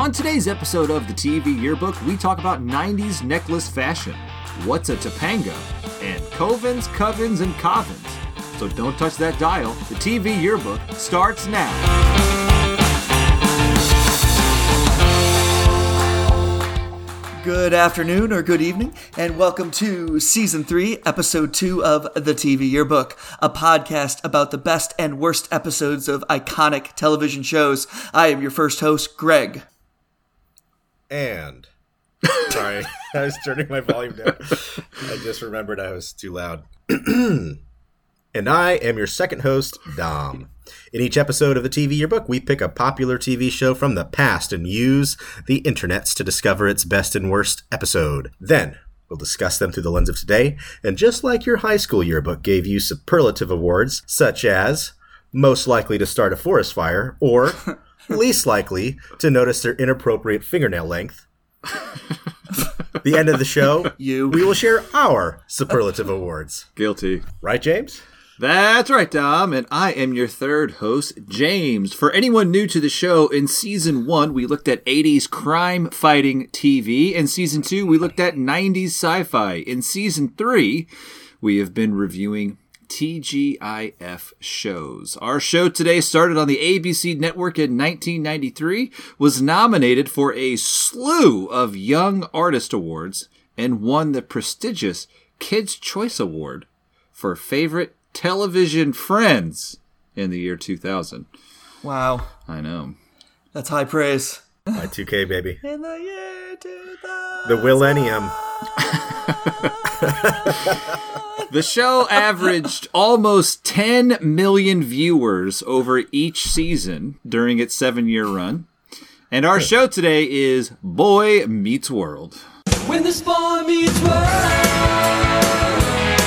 On today's episode of the TV Yearbook, we talk about 90s necklace fashion, what's a Topanga, and covens, covens, and covens. So don't touch that dial. The TV Yearbook starts now. Good afternoon or good evening, and welcome to Season 3, Episode 2 of The TV Yearbook, a podcast about the best and worst episodes of iconic television shows. I am your first host, Greg. And sorry, I was turning my volume down. I just remembered I was too loud. and I am your second host, Dom. In each episode of the TV Yearbook, we pick a popular TV show from the past and use the internets to discover its best and worst episode. Then We'll discuss them through the lens of today, and just like your high school yearbook gave you superlative awards, such as most likely to start a forest fire or least likely to notice their inappropriate fingernail length, the end of the show, You. we will share our superlative awards. Guilty. Right, James? That's right, Dom, and I am your third host, James. For anyone new to the show, in season one, we looked at 80s crime fighting TV. In season two, we looked at 90s sci fi. In season three, we have been reviewing TGIF shows. Our show today started on the ABC network in 1993, was nominated for a slew of Young Artist Awards, and won the prestigious Kids' Choice Award for favorite television friends in the year 2000. Wow, I know. that's high praise. My 2K, baby. In the year 2000. The Millennium. The show averaged almost 10 million viewers over each season during its seven year run. And our show today is Boy Meets World. When this boy meets world,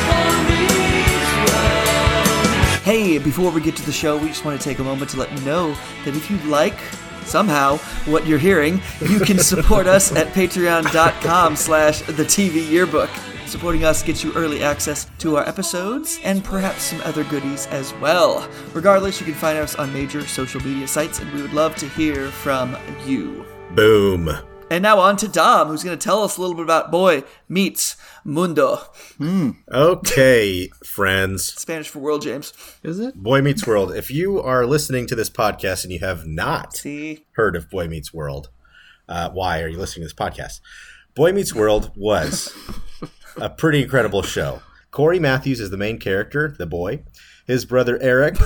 boy meets world. Hey, before we get to the show, we just want to take a moment to let you know that if you like somehow what you're hearing, you can support us at patreon.com slash the TV yearbook. Supporting us gets you early access to our episodes and perhaps some other goodies as well. Regardless, you can find us on major social media sites, and we would love to hear from you. Boom. And now on to Dom, who's going to tell us a little bit about Boy Meets Mundo. Okay, friends. Spanish for world, James. Is it? Boy Meets World. If you are listening to this podcast and you have not See? heard of Boy Meets World, uh, why are you listening to this podcast? Boy Meets World was a pretty incredible show. Cory Matthews is the main character, the boy. His brother Eric,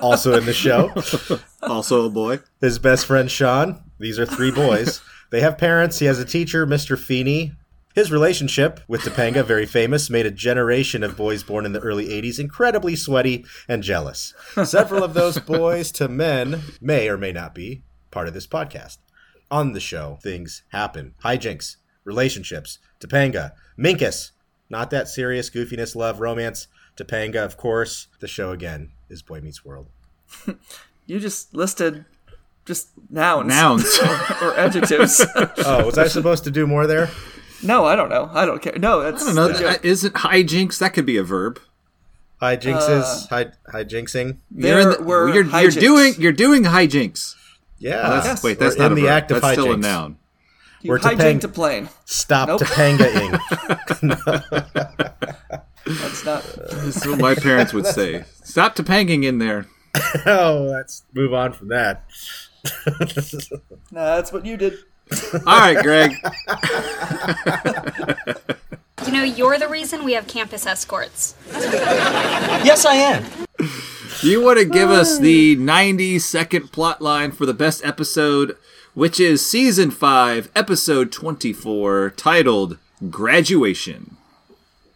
also in the show. Also a boy. His best friend Sean. These are three boys. They have parents. He has a teacher, Mr. Feeney. His relationship with Topanga, very famous, made a generation of boys born in the early 80s incredibly sweaty and jealous. Several of those boys to men may or may not be part of this podcast. On the show, things happen. Hijinks, relationships, Topanga, Minkus, not that serious goofiness, love, romance. Topanga, of course. The show again is Boy Meets World. You just listed just nouns. Nouns. or adjectives. Oh, was I supposed to do more there? no, I don't know. I don't care. No, that's I don't know. the joke. Isn't hijinks? That could be a verb. Hijinxes, uh, hi, hijinxing. There You're in the- were you're, you're doing you're doing hijinks. Yeah. Oh, that's- wait, that's We're not in a the verb. act of That's still a hijinks. noun. You We're hijacked Topanga. a plane. Stop Nope. Topangaing. That's not. This is what my parents would say. Stop Topanging in there. oh, let's move on from that. Nah, that's what you did. All right, Greg. You know, you're the reason we have campus escorts. Yes, I am. Do you want to give us the 90 second plot line for the best episode, which is season 5, episode 24, titled Graduation?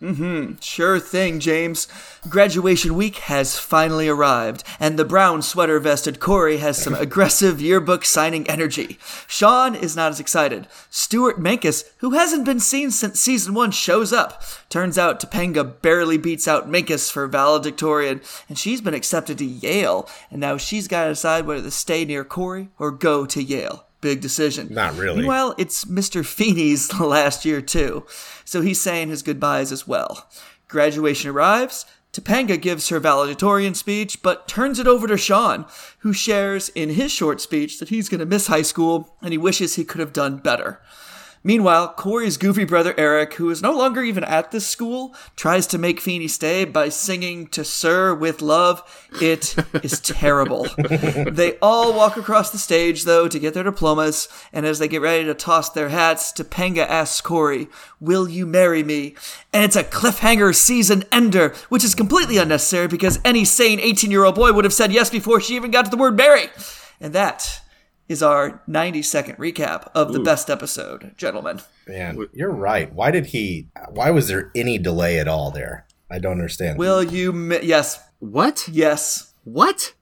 Mm-hmm. Sure thing, James. Graduation week has finally arrived, and the brown sweater vested Cory has some aggressive yearbook signing energy. Sean is not as excited. Stuart Minkus, who hasn't been seen since season one, shows up. Turns out Topanga barely beats out Minkus for valedictorian, and she's been accepted to Yale, and now she's got to decide whether to stay near Cory or go to Yale. Big decision. Not really. Well, it's Mr. Feeney's last year, too. So he's saying his goodbyes as well. Graduation arrives. Topanga gives her valedictorian speech, but turns it over to Sean, who shares in his short speech that he's going to miss high school and he wishes he could have done better. Meanwhile, Cory's goofy brother Eric, who is no longer even at this school, tries to make Feeney stay by singing to Sir with Love. It is terrible. they all walk across the stage, though, to get their diplomas, and as they get ready to toss their hats, Topanga asks Cory, Will you marry me? And it's a cliffhanger season ender, which is completely unnecessary because any sane 18 year old boy would have said yes before she even got to the word marry. And that is our 90 second recap of the best episode, gentlemen. Man, you're right. Why did he? Why was there any delay at all there? I don't understand. Will you? Mi- yes, What? yes. What?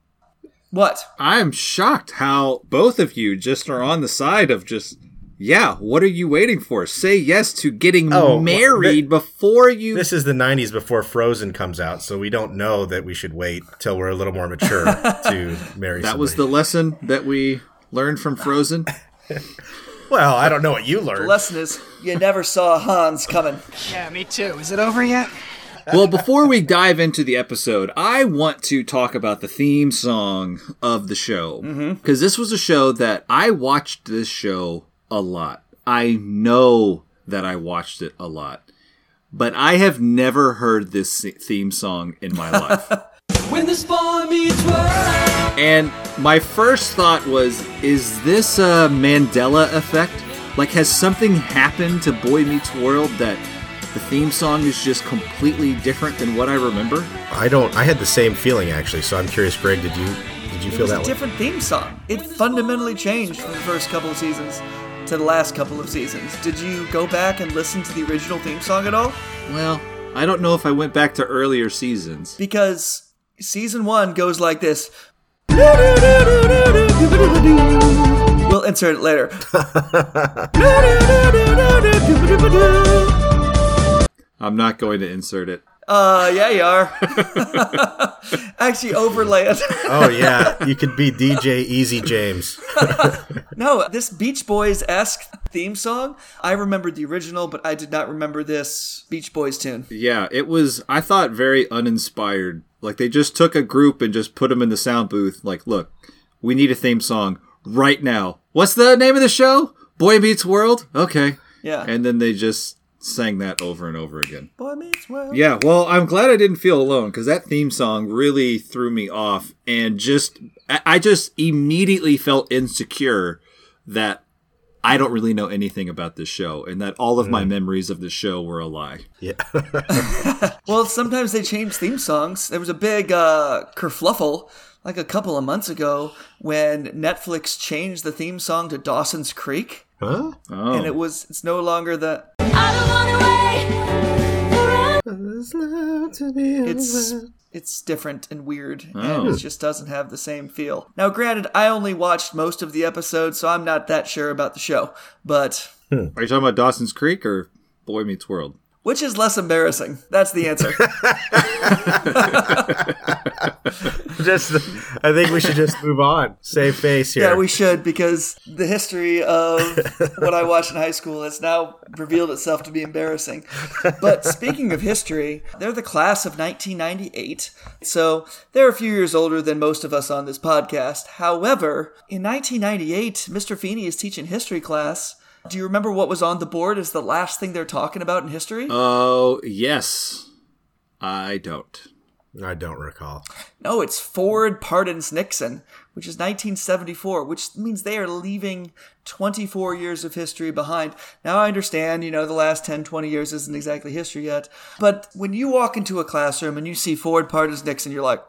What? I'm shocked how both of you just are on the side of just, yeah, what are you waiting for? Say yes to getting Oh, well, married before you. this is the 90s before Frozen comes out, so we don't know that we should wait till we're a little more mature to marry that was the lesson that we learned from Frozen. Well, I don't know what you learned. The lesson is you never saw Hans coming. Yeah, me too. Is it over yet? well, before we dive into the episode, I want to talk about the theme song of the show. Mm-hmm. Because this was a show that I watched this show a lot. I know that I watched it a lot. But I have never heard this theme song in my life. When this boy meets world. And my first thought was, is this a Mandela effect? Like, has something happened to Boy Meets World that the theme song is just completely different than what I remember? I don't. I had the same feeling actually. So I'm curious, Greg. Did you did you It feel was that a way? different theme song. It fundamentally changed from the first couple of seasons to the last couple of seasons. Did you go back and listen to the original theme song at all? Well, I don't know if I went back to earlier seasons. Because season one goes like this. We'll insert it later. I'm not going to insert it. Uh, yeah, you are. Actually, overlay it. oh yeah, you could be DJ Easy James. no, this Beach Boys esque theme song. I remembered the original, but I did not remember this Beach Boys tune. Yeah, it was, I thought, very uninspired. Like, they just took a group and just put them in the sound booth. Like, look, we need a theme song right now. What's the name of the show? Boy Meets World? Okay. Yeah. And then they just sang that over and over again. Boy meets world. Yeah, well, I'm glad I didn't feel alone because that theme song really threw me off and just, I I just immediately felt insecure that I don't really know anything about this show and that all of my memories of the show were a lie. Yeah. Well, sometimes they change theme songs. There was a big uh, kerfluffle like a couple of months ago when Netflix changed the theme song to Dawson's Creek, Huh? Oh. and it was it's no longer the it's it's different and weird and Oh. it just doesn't have the same feel. Now, granted, I only watched most of the episodes, so I'm not that sure about the show, but hmm. Are you talking about Dawson's Creek or Boy Meets World? Which is less embarrassing? That's the answer. Just, I think we should just move on. Save face here. Yeah, we should because the history of what I watched in high school has now revealed itself to be embarrassing. But speaking of history, they're the class of 1998, so they're a few years older than most of us on this podcast. However, in 1998, Mr. Feeney is teaching history class. Do you remember what was on the board as the last thing they're talking about in history? Oh, yes. I don't. I don't recall. No, it's Ford pardons Nixon, which is 1974, which means they are leaving 24 years of history behind. Now, I understand, you know, the last 10, 20 years isn't exactly history yet, but when you walk into a classroom and you see Ford pardons Nixon, you're like,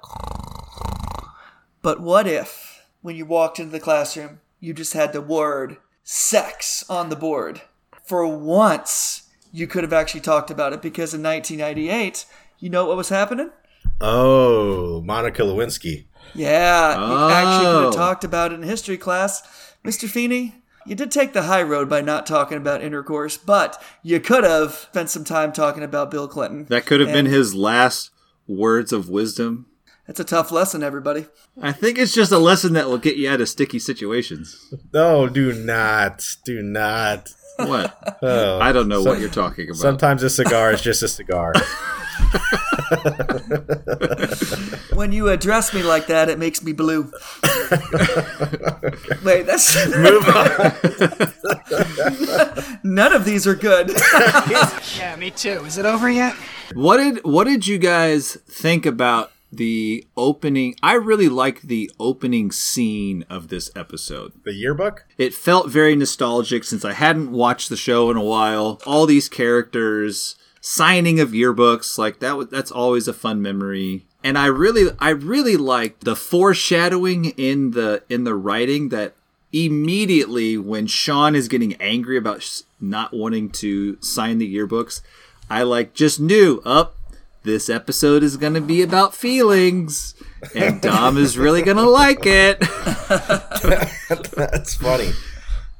but what if, when you walked into the classroom, you just had the word sex on the board? For once, you could have actually talked about it because in 1998, you know what was happening? Oh, Monica Lewinsky. Yeah, you actually could Oh. have talked about it in history class. Mr. Feeney, you did take the high road by not talking about intercourse, but you could have spent some time talking about Bill Clinton. That could have been his last words of wisdom. That's a tough lesson, everybody. I think it's just a lesson that will get you out of sticky situations. No, do not. Do not. What? Oh. I don't know So- what you're talking about. Sometimes a cigar is just a cigar. when you address me like that, it makes me blue. Wait, that's Move on. none of these are good. Yeah, me too. Is it over yet? What did what did you guys think about the opening? I really like the opening scene of this episode. The yearbook? It felt very nostalgic since I hadn't watched the show in a while. All these characters, signing of yearbooks, like that that's always a fun memory. And I really I really liked the foreshadowing in the in the writing that immediately when Sean is getting angry about not wanting to sign the yearbooks, I like just knew up this episode is going to be about feelings and Dom is really going to like it. That's funny.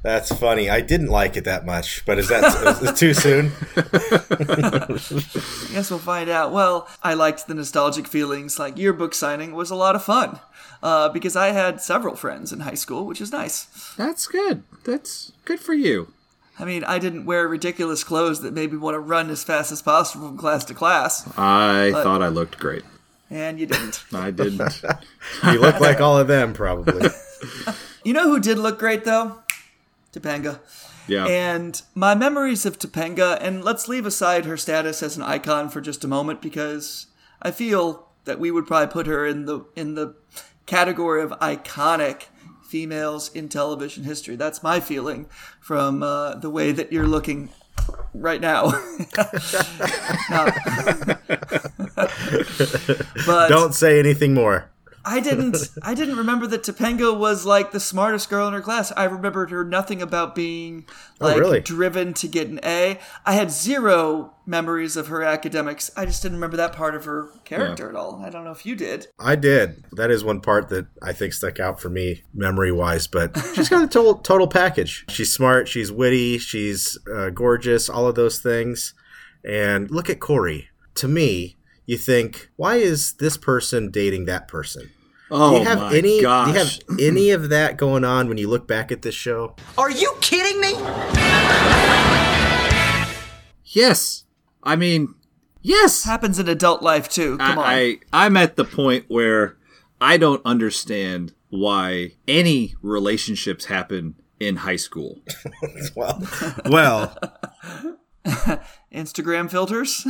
That's funny. I didn't like it that much, but is that is too soon? I guess we'll find out. Well, I liked the nostalgic feelings. Like yearbook signing was a lot of fun uh, because I had several friends in high school, which is nice. That's good. That's good for you. I mean, I didn't wear ridiculous clothes that made me want to run as fast as possible from class to class, I thought I looked great. and you didn't. I didn't. You look like all of them, probably. you know who did look great though? Topanga. Yeah. And my memories of Topanga, and let's leave aside her status as an icon for just a moment because I feel that we would probably put her in the in the category of iconic females in television history. That's my feeling from uh, the way that you're looking right now. No. but Don't say anything more. I didn't I didn't remember that Topanga was like the smartest girl in her class. I remembered her nothing about being like Oh, really? driven to get an A. I had zero memories of her academics. I just didn't remember that part of her character at all. I don't know if you did. I did. That is one part that I think stuck out for me memory wise, but she's got a total, total package. She's smart, she's witty, she's uh, gorgeous, all of those things. And look at Cory. To me, you think, why is this person dating that person? Oh do you oh have my any gosh. do you have any of that going on when you look back at this show? Are you kidding me? yes. I mean, yes. Happens in adult life too. Come on. I, I I'm at the point where I don't understand why any relationships happen in high school. Well, well, Instagram filters.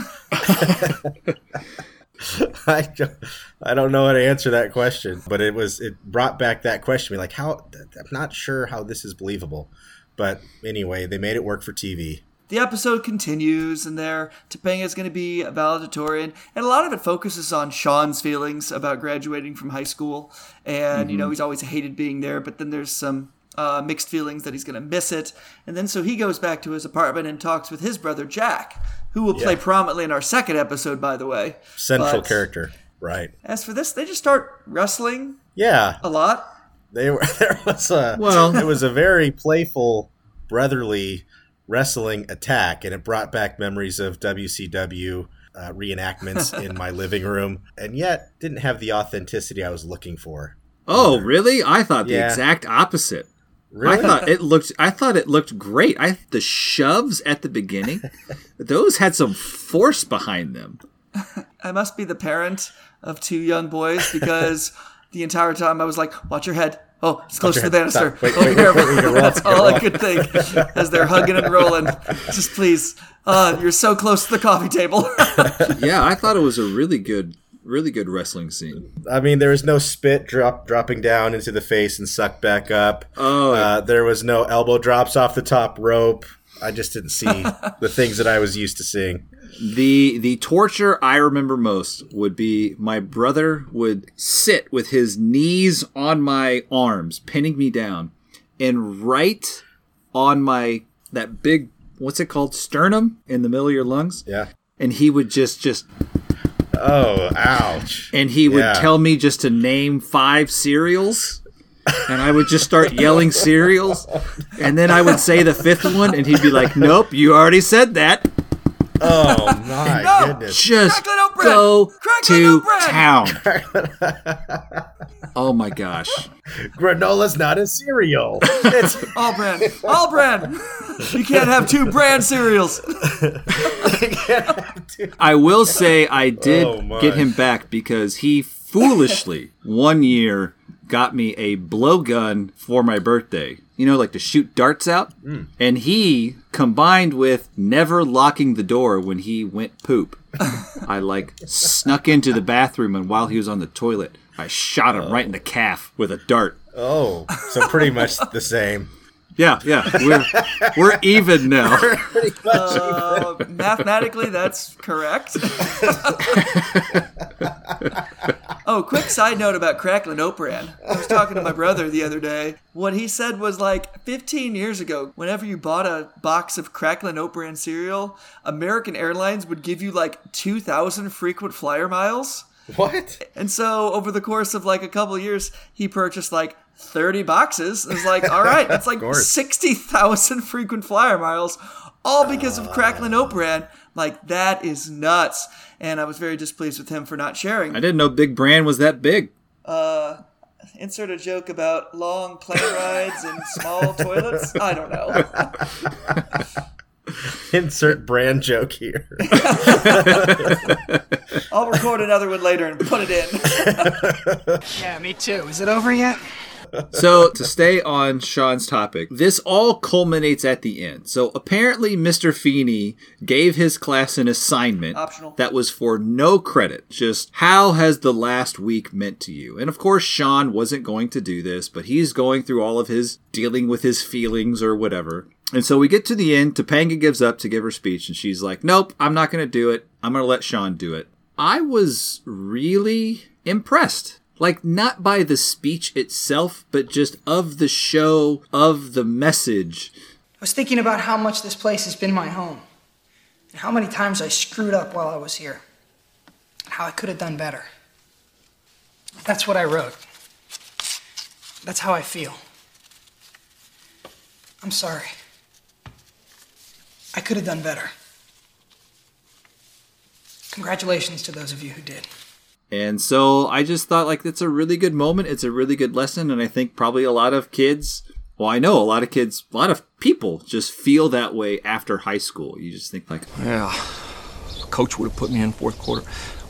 I don't, I don't know how to answer that question, but it was it brought back that question. Me like, how I'm not sure how this is believable, but anyway, they made it work for TV. the episode continues, and there Topanga is going to be a valedictorian, and a lot of it focuses on Sean's feelings about graduating from high school, and you know mm-hmm. he's always hated being there, but then there's some uh, mixed feelings that he's going to miss it, and then so he goes back to his apartment and talks with his brother Jack, who will play prominently in our second episode, by the way. Central But character, right? As for this, they just start wrestling Yeah, a lot. they were. There was a Well- it was a very playful, brotherly wrestling attack, and it brought back memories of WCW. Uh, reenactments in my living room, and yet didn't have the authenticity I was looking for. Oh, really? I thought the Yeah. exact opposite. Really? I thought it looked I thought it looked great. I the shoves at the beginning, those had some force behind them. I must be the parent of two young boys because the entire time I was like, "Watch your head." Oh, it's close to the banister. Wait, oh, wait, careful. wait, wait. That's all I could think as they're hugging and rolling. Just please, uh, you're so close to the coffee table. Yeah, I thought it was a really good really good wrestling scene. I mean, there was no spit drop dropping down into the face and sucked back up. Oh. uh, there was no elbow drops off the top rope. I just didn't see the things that I was used to seeing. The the torture I remember most would be my brother would sit with his knees on my arms, pinning me down, and right on my that big what's it called sternum in the middle of your lungs, Yeah. and he would just just Oh, ouch. and he would Yeah. tell me just to name five cereals. And I would just start yelling cereals. And then I would say the fifth one, and he'd be like, Nope, you already said that. Oh my No! goodness. Just Crackling oat bread! go Crackling to town. oh my gosh. Granola's not a cereal. It's all brand, all brand. You can't have two brand cereals. I will say I did Oh, get him back because he foolishly one year got me a blowgun for my birthday. You know, like to shoot darts out. Mm. And he combined with never locking the door when he went poop. I like snuck into the bathroom and while he was on the toilet, I shot him oh. right in the calf with a dart. Oh, so pretty much the same. Yeah, yeah, we're we're even now. Uh, mathematically, that's correct. oh, quick side note about Cracklin Oat Bran. I was talking to my brother the other day. What he said was like 15 years ago, whenever you bought a box of Cracklin Oat Bran cereal, American Airlines would give you like 2,000 frequent flyer miles. What? And so over the course of like a couple of years, he purchased like 30 boxes. It was like, all right, that's like course. 60,000 frequent flyer miles, all because of Cracklin Oat Bran. Like, that is nuts. And I was very displeased with him for not sharing. I didn't know Big Brand was that big. Uh, insert a joke about long plane rides and small toilets. I don't know. Insert brand joke here. I'll record another one later and put it in. Yeah, me too. Is it over yet? So, to stay on Sean's topic, this all culminates at the end. So, apparently, Mr. Feeney gave his class an assignment Optional. that was for no credit. Just how has the last week meant to you? And of course, Sean wasn't going to do this, but he's going through all of his dealing with his feelings or whatever. And so we get to the end. Topanga gives up to give her speech, and she's like, Nope, I'm not going to do it. I'm going to let Sean do it. I was really impressed. Like, not by the speech itself, but just of the show, of the message. I was thinking about how much this place has been my home, and how many times I screwed up while I was here, and how I could have done better. That's what I wrote. That's how I feel. I'm sorry. I could have done better. Congratulations to those of you who did. And so I just thought, like, it's a really good moment. It's a really good lesson. And I think probably a lot of kids, well, I know a lot of kids, a lot of people just feel that way after high school. You just think, like, Yeah, coach would have put me in fourth quarter.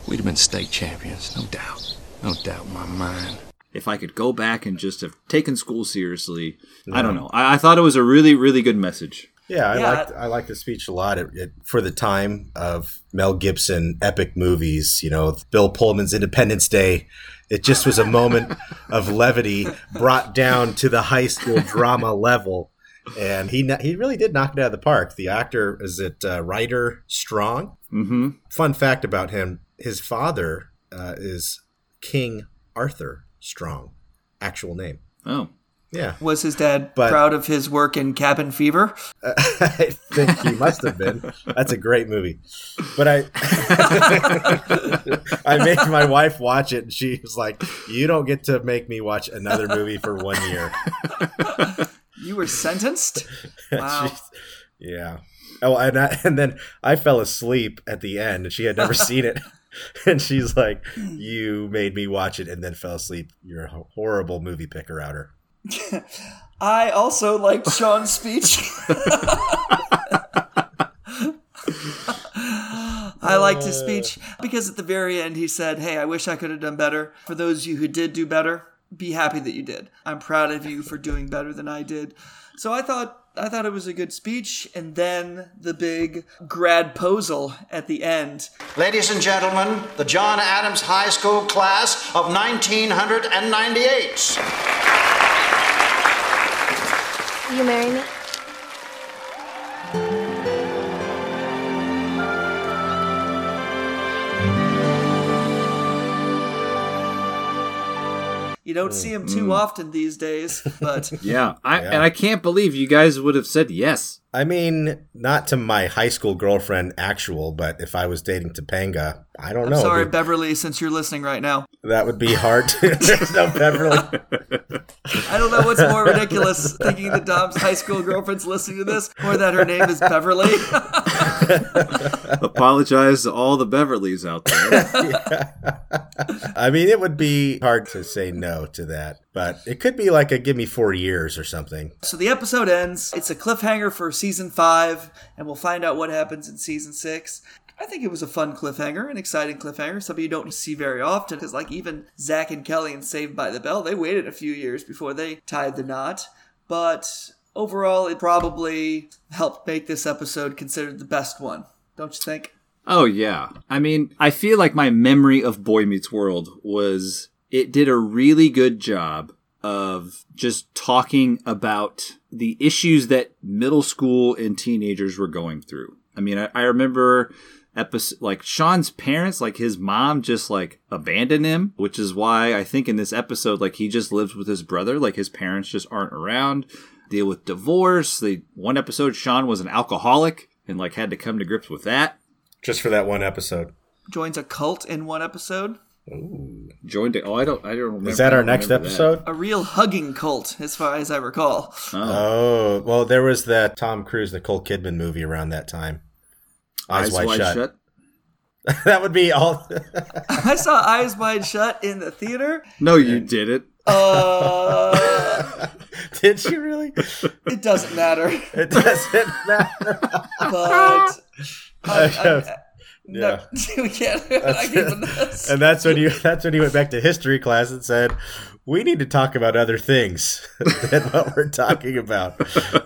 We'd have been state champions, no doubt. No doubt in my mind. if I could go back and just have taken school seriously. I don't know. I, I thought it was a really, really good message. Yeah, I Yeah. liked I liked the speech a lot. It, it, for the time of Mel Gibson epic movies, you know, Bill Pullman's Independence Day, it just was a moment of levity brought down to the high school drama level, and he he really did knock it out of the park. The actor is it uh, Ryder Strong. Mm-hmm. Fun fact about him: his father uh, is King Arthur Strong, actual name. Oh. Yeah, Was his dad But- proud of his work in Cabin Fever? I think he must have been. That's a great movie. But I I made my wife watch it and she was like, You don't get to make me watch another movie for one year. You were sentenced? Wow. Yeah. Oh, and I, and then I fell asleep at the end and she had never seen it. And she's like, You made me watch it and then fell asleep. You're a horrible movie picker outer. I also liked Sean's speech. I liked his speech because at the very end he said, Hey, I wish I could have done better. For those of you who did do better, be happy that you did. I'm proud of you for doing better than I did. So I thought I thought it was a good speech, and then the big gradposal at the end. Ladies and gentlemen, the John Adams High School class of 1998. Will you marry me? You don't see him too mm. often these days, but Yeah. I, And I can't believe you guys would have said yes. I mean, not to my high school girlfriend, actual, but if I was dating Topanga, I don't know. sorry, Would- Beverly, since you're listening right now. That would be hard to. No Beverly. I don't know what's more ridiculous, thinking that Dom's high school girlfriend's listening to this, or that her name is Beverly. Apologize to all the Beverleys out there. I mean, it would be hard to say no to that, but it could be like a give me four years or something. so the episode ends. It's a cliffhanger for season five, and we'll find out what happens in season six. I think it was a fun cliffhanger, an exciting cliffhanger, something you don't see very often. Because, like, even Zack and Kelly in Saved by the Bell, they waited a few years before they tied the knot. But overall, it probably helped make this episode considered the best one, don't you think? Oh yeah. I mean, I feel like my memory of Boy Meets World was it did a really good job of just talking about the issues that middle school and teenagers were going through. I mean, I, I remember episode like Sean's parents, like his mom just like abandoned him, which is why I think in this episode, like he just lives with his brother, like his parents just aren't around. Deal with divorce. The one episode Sean was an alcoholic and like had to come to grips with that. Just for that one episode. Joins a cult in one episode. Joined it. Oh, I don't. I don't remember. Is that our next remember that. episode? A real hugging cult, as far as I recall. Oh, oh well, there was that Tom Cruise, Nicole Kidman movie around that time. Eyes, Wide, Shut. that would be all. I saw Eyes Wide Shut in the theater. No, you didn't. Uh, Did you really? it doesn't matter. It doesn't matter. But I, I, Yeah. no, we can't. I can't even this. And that's when you that's when you went back to history class and said, "We need to talk about other things than what we're talking about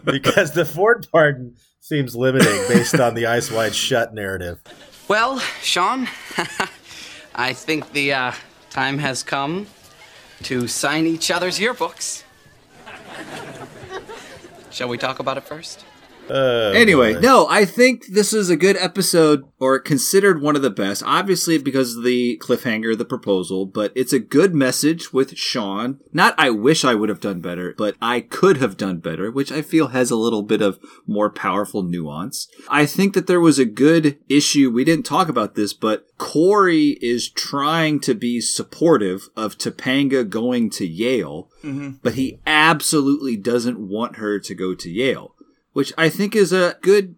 because the Ford pardon seems limiting based on the Eyes Wide Shut narrative." Well, Sean, I think the uh, time has come to sign each other's yearbooks. Shall we talk about it first? Uh, Anyway, boy. no, I think this is a good episode, or considered one of the best. Obviously, because of the cliffhanger, the proposal, but it's a good message with Sean. Not, I wish I would have done better, but I could have done better, which I feel has a little bit of more powerful nuance. I think that there was a good issue. We didn't talk about this, but Cory is trying to be supportive of Topanga going to Yale, but he absolutely doesn't want her to go to Yale which I think is a good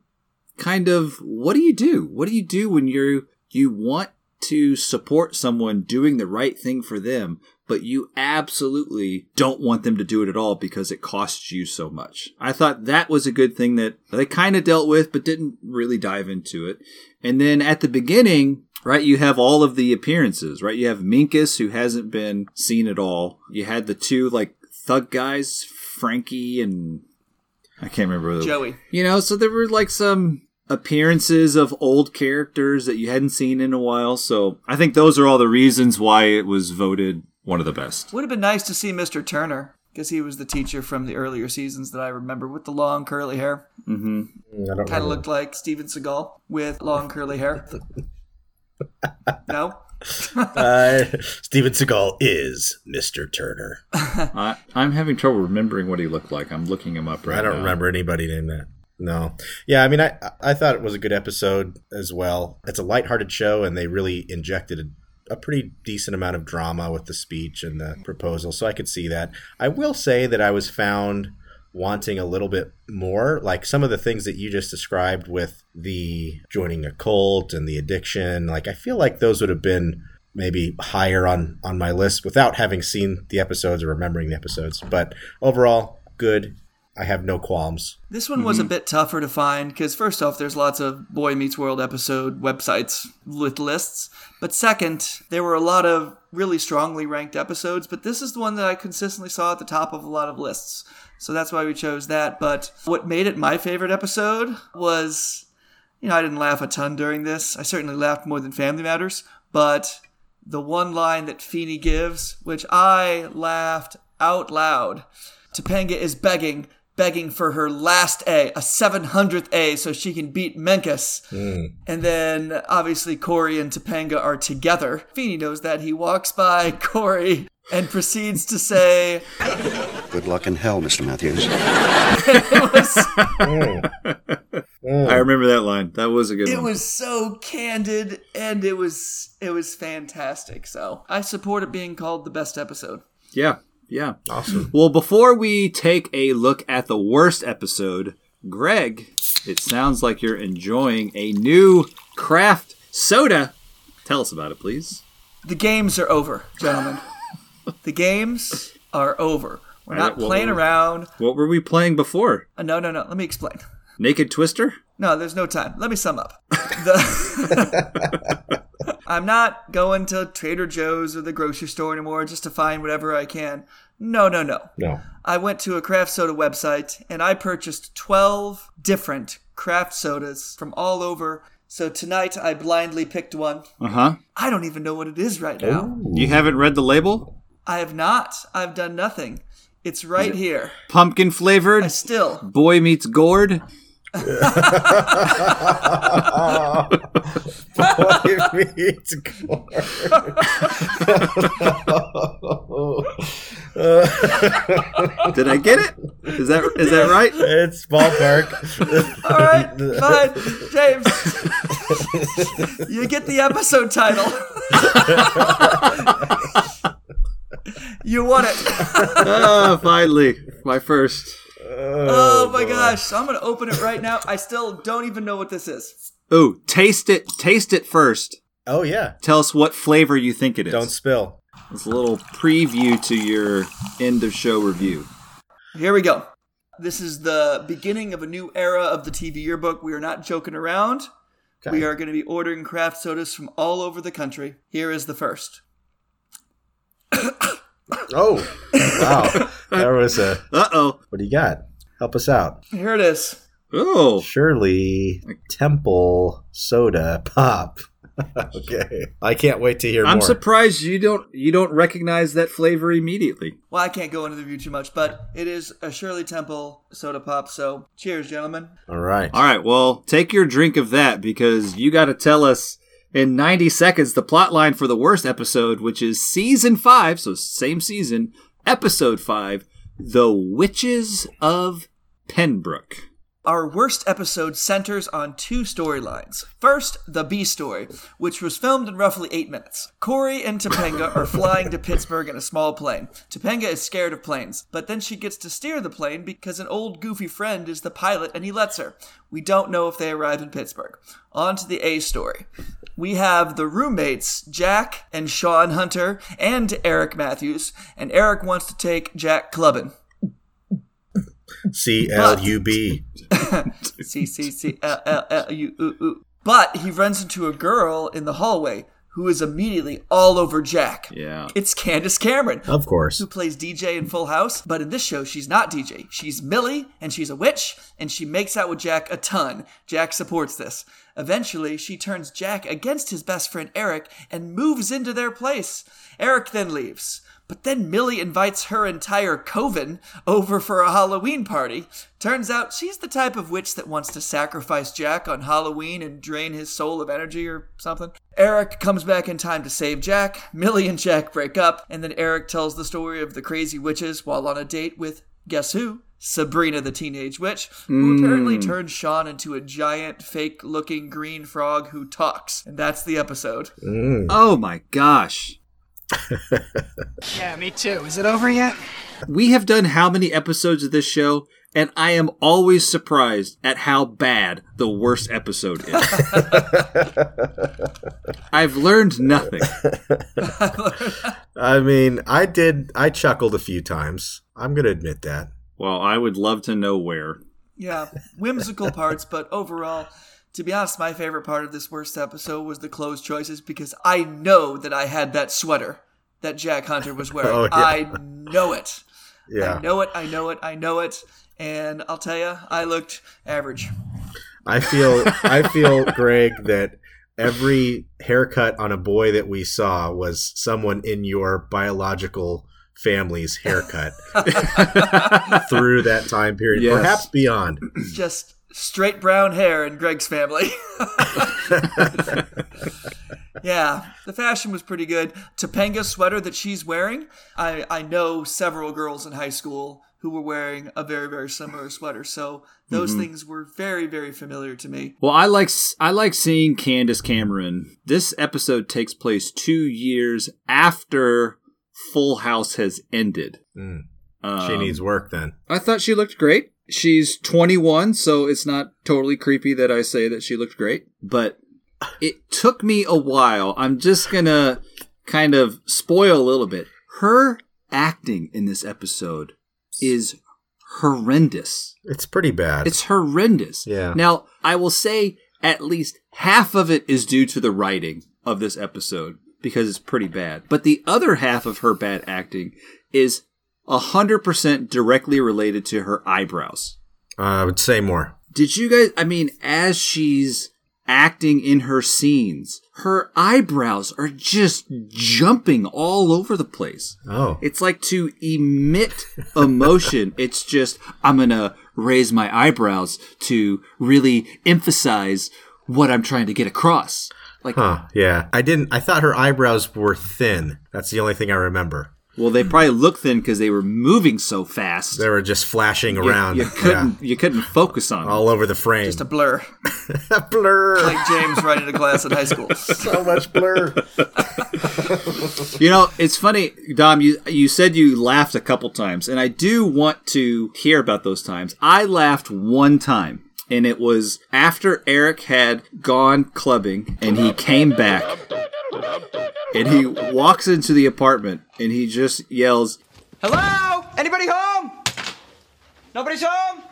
kind of what do you do? What do you do when you you want to support someone doing the right thing for them, but you absolutely don't want them to do it at all because it costs you so much. I thought that was a good thing that they kind of dealt with, but didn't really dive into it. And then at the beginning, right, you have all of the appearances, right? You have Minkus, who hasn't been seen at all. You had the two, like, thug guys, Frankie and I can't remember. the- Joey. You know, so there were like some appearances of old characters that you hadn't seen in a while. So I think those are all the reasons why it was voted one of the best. Would have been nice to see Mr. Turner because he was the teacher from the earlier seasons that I remember with the long curly hair. Mm-hmm. I don't Kind of looked like Steven Seagal with long curly hair. no? uh, Steven Seagal is Mr. Turner. I, I'm having trouble remembering what he looked like. I'm looking him up right now. I don't now. remember anybody named that. No. Yeah, I mean, I I thought it was a good episode as well. It's a lighthearted show, and they really injected a, a pretty decent amount of drama with the speech and the proposal, so I could see that. I will say that I was found wanting a little bit more, like some of the things that you just described with the joining a cult and the addiction. Like, I feel like those would have been maybe higher on on my list without having seen the episodes or remembering the episodes. But overall, good. I have no qualms. This one was a mm-hmm. bit tougher to find because, first off, there's lots of Boy Meets World episode websites with lists. But second, there were a lot of really strongly ranked episodes, but this is the one that I consistently saw at the top of a lot of lists. So that's why we chose that. But what made it my favorite episode was, you know, I didn't laugh a ton during this. I certainly laughed more than Family Matters, but the one line that Feeney gives, which I laughed out loud. Topanga is begging, begging for her last A, a 700th A, so she can beat Minkus. Mm. And then obviously Cory and Topanga are together. Feeney knows that. He walks by Cory and proceeds to say, Good luck in hell, Mr. Matthews. it was I remember that line. That was a good it one. It was so candid and it was it was fantastic. So I support it being called the best episode. yeah. Yeah. Awesome. Well, before we take a look at the worst episode, Greg, it sounds like you're enjoying a new craft soda. Tell us about it, please. The games are over, gentlemen. the games are over. We're All not right, playing we're- around. What were we playing before? Uh, no, no, no. Let me explain. Naked Twister? No, there's no time. Let me sum up. The- I'm not going to Trader Joe's or the grocery store anymore just to find whatever I can. No, no, no. No. I went to a craft soda website and I purchased 12 different craft sodas from all over. So tonight I blindly picked one. Uh huh. I don't even know what it is right now. You haven't read the label? I have not. I've done nothing. It's right here. Pumpkin flavored? I still. Boy meets gourd? Did I get it? Is that is that right? It's ballpark. All right, fine. James, you get the episode title. you won it. oh, finally, my first. Oh, oh, my gosh. So I'm going to open it right now. I still don't even know what this is. Ooh, taste it. Taste it first. Oh yeah. Tell us what flavor you think it is. Don't spill. It's a little preview to your end of show review. Here we go. This is the beginning of a new era of the TV yearbook. We are not joking around. Okay. We are going to be ordering craft sodas from all over the country. Here is the first. Oh, wow. There was a. Uh oh. What do you got? Help us out. Here it is. Oh. Shirley Temple Soda Pop. okay. I can't wait to hear I'm more. surprised you don't you don't recognize that flavor immediately. Well, I can't go into the review too much, but it is a Shirley Temple soda pop. So, cheers, gentlemen. All right. All right, well, take your drink of that because you got to tell us in 90 seconds the plot line for the worst episode, which is season 5, so same season, episode 5, The Witches of Pennbrook. Our worst episode centers on two storylines. First, the B story, which was filmed in roughly eight minutes. Cory and Topanga are flying to Pittsburgh in a small plane. Topanga is scared of planes, but then she gets to steer the plane because an old goofy friend is the pilot and he lets her. We don't know if they arrive in Pittsburgh. On to the A story. We have the roommates, Jack and Sean Hunter and Eric Matthews, and Eric wants to take Jack clubbing. C L U B. C C C L L L U U U. But he runs into a girl in the hallway who is immediately all over Jack. Yeah. It's Candace Cameron. Of course. Who plays DJ in Full House, but in this show she's not DJ. She's Millie and she's a witch and she makes out with Jack a ton. Jack supports this. Eventually, she turns Jack against his best friend Eric and moves into their place. Eric then leaves. But then Millie invites her entire coven over for a Halloween party. Turns out she's the type of witch that wants to sacrifice Jack on Halloween and drain his soul of energy or something. Eric comes back in time to save Jack. Millie and Jack break up, and then Eric tells the story of the crazy witches while on a date with guess who? Sabrina the Teenage Witch, who hmm. apparently turned Sean into a giant, fake looking green frog who talks. And that's the episode. Oh my gosh. Yeah, me too. Is it over yet? We have done how many episodes of this show, and I am always surprised at how bad the worst episode is. I've learned nothing. I mean, I did. I chuckled a few times. I'm going to admit that. Well, I would love to know where. Yeah, whimsical parts, but overall, to be honest, my favorite part of this worst episode was the clothes choices because I know that I had that sweater that Jack Hunter was wearing. Oh, yeah. I know it. Yeah. I know it. I know it. I know it. And I'll tell you, I looked average. I feel. I feel, Greg, that every haircut on a boy that we saw was someone in your biological family's haircut through that time period, Yes. perhaps beyond. Just straight brown hair in Greg's family. yeah, the fashion was pretty good. Topanga sweater that she's wearing, I, I know several girls in high school who were wearing a very, very similar sweater. So those Mhm. things were very, very familiar to me. Well, I like I like seeing Candace Cameron. This episode takes place two years after Full House has ended. Mm. Um, she needs work then. I thought she looked great. She's 21, so it's not totally creepy that I say that she looked great. But it took me a while. I'm just gonna kind of spoil a little bit. Her acting in this episode is horrendous. It's pretty bad. It's horrendous. Yeah. Now, I will say at least half of it is due to the writing of this episode because it's pretty bad. But the other half of her bad acting is 100% directly related to her eyebrows. Uh, I would say more. Did you guys, I mean, as she's acting in her scenes, her eyebrows are just jumping all over the place. Oh. It's like to emit emotion. it's just, I'm going to raise my eyebrows to really emphasize what I'm trying to get across. Like, Huh, yeah. I didn't, I thought her eyebrows were thin. That's the only thing I remember. Well, they probably look thin because they were moving so fast. They were just flashing around. You, couldn't, you couldn't focus on yeah. them. All over the frame. Just a blur. A blur. Like James writing a class in high school. so much blur. You know, it's funny, Dom. You you said you laughed a couple times, and I do want to hear about those times. I laughed one time, and it was after Eric had gone clubbing, and he came back, and he walks into the apartment, and he just yells, Hello? Anybody home? Nobody's home?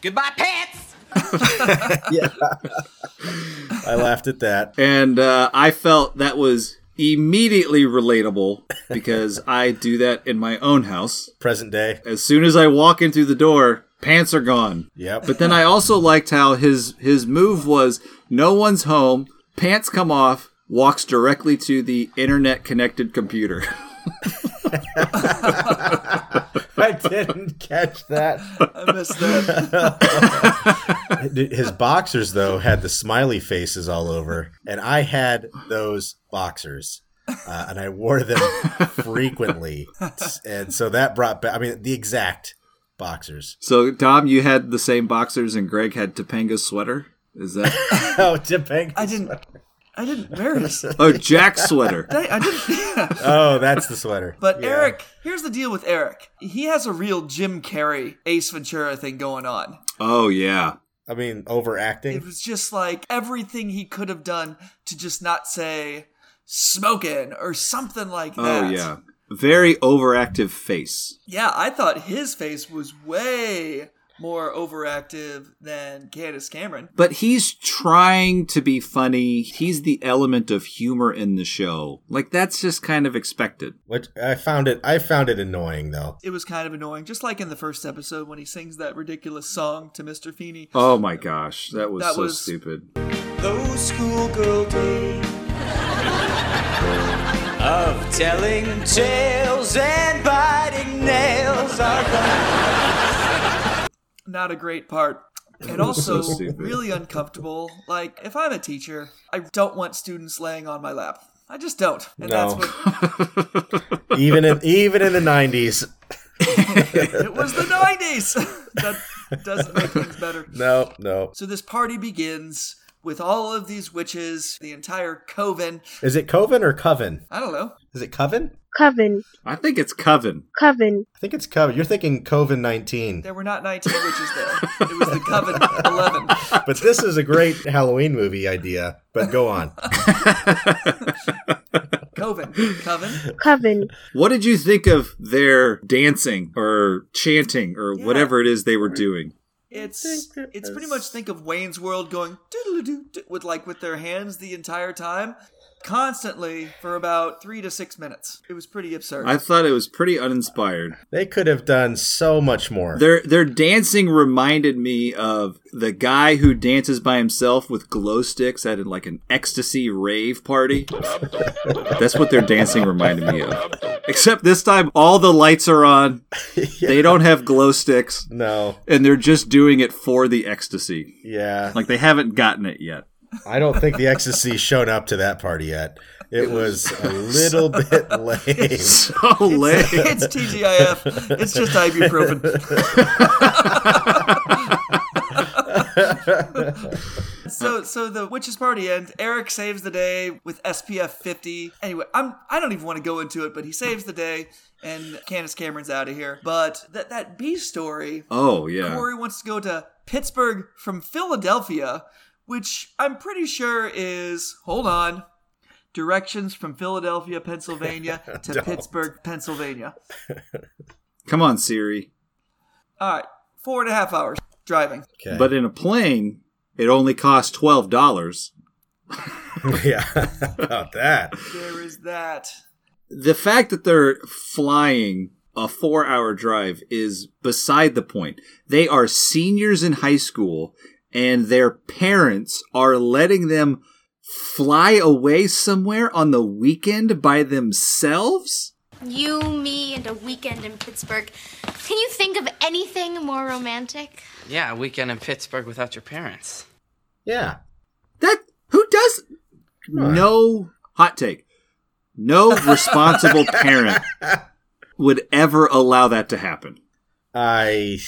Goodbye, pants. yeah. I laughed at that. and uh, I felt that was immediately relatable because I do that in my own house. Present day. As soon as I walk in through the door, pants are gone. Yep. But then I also liked how his his move was no one's home, pants come off, walks directly to the internet connected computer. I didn't catch that. I missed that. His boxers, though, had the smiley faces all over, and I had those boxers. Uh, and I wore them frequently, and so that brought back. I mean, the exact boxers. so Tom, you had the same boxers and Greg had Topanga's sweater? Is that oh, Topanga. I didn't. I didn't wear this. Oh Jack sweater. I, I didn't. Yeah. Oh, that's the sweater. But Yeah. Eric, here's the deal with Eric. He has a real Jim Carrey, Ace Ventura thing going on. Oh yeah. I mean, overacting. It was just like everything he could have done to just not say smoking or something like oh, that. Oh yeah. Very overactive face. Yeah, I thought his face was way more overactive than Candace Cameron. But he's trying to be funny. He's the element of humor in the show. Like that's just kind of expected. Which I found it. I found it annoying though. It was kind of annoying, just like in the first episode when he sings that ridiculous song to Mr. Feeney. Oh my gosh, that was That so was- stupid. Those schoolgirl days of telling tales and biting nails are gone. Not a great part. And also So really uncomfortable. Like, if I'm a teacher, I don't want students laying on my lap. I just don't. And No. that's what Even in even in the nineties. it was the 90s. that doesn't make things better. No, no. So this party begins with all of these witches, the entire coven. Is it Coven or Coven? I don't know. Is it Coven? Coven. I think it's Coven. Coven. I think it's Coven. You're thinking Coven 19. There were not 19 witches there. It was the coven 11. But this is a great Halloween movie idea. But go on. Coven. Coven. Coven. What did you think of their dancing or chanting or whatever it is they were doing? It's it's pretty much think of Wayne's World going doodle-doo doo with like with their hands the entire time, constantly for about three to six minutes. It was pretty absurd. I thought it was pretty uninspired. They could have done so much more. Their their dancing reminded me of the guy who dances by himself with glow sticks at like an ecstasy rave party. That's what their dancing reminded me of. Except this time all the lights are on. They don't have glow sticks. No. And they're just doing it for the ecstasy. Yeah. Like they haven't gotten it yet. I don't think the ecstasy shown up to that party yet. It was a little bit lame. So lame. it's TGIF. It's just ibuprofen. So so the witches party ends. Eric saves the day with SPF 50. Anyway, I'm I don't even want to go into it, but he saves the day and Candace Cameron's out of here. But that that B story, Oh yeah. Cory wants to go to Pittsburgh from Philadelphia, which I'm pretty sure is hold on. Directions from Philadelphia, Pennsylvania to Pittsburgh, Pennsylvania. Come on, Siri. All right, four and a half hours driving. Okay. But in a plane, it only costs twelve dollars. yeah, about that. There is that. The fact that they're flying a four-hour drive is beside the point. They are seniors in high school, and their parents are letting them fly away somewhere on the weekend by themselves. You, me, and a weekend in Pittsburgh. Can you think of anything more romantic? Yeah, a weekend in Pittsburgh without your parents. Yeah. That who does no hot take. No responsible parent would ever allow that to happen. I.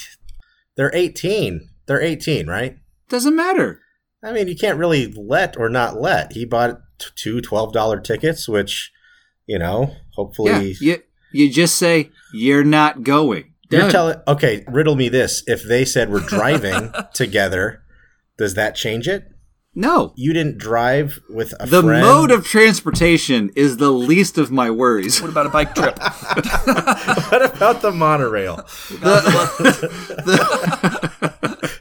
They're 18. They're 18, right? Doesn't matter. I mean, you can't really let or not let. He bought t- two $12 tickets, which, you know, hopefully. Yeah, you you just say you're not going. You're telling. Okay, riddle me this. If they said we're driving together, does that change it? no. You didn't drive with a The friend? mode of transportation is the least of my worries. What about a bike trip? what about the monorail?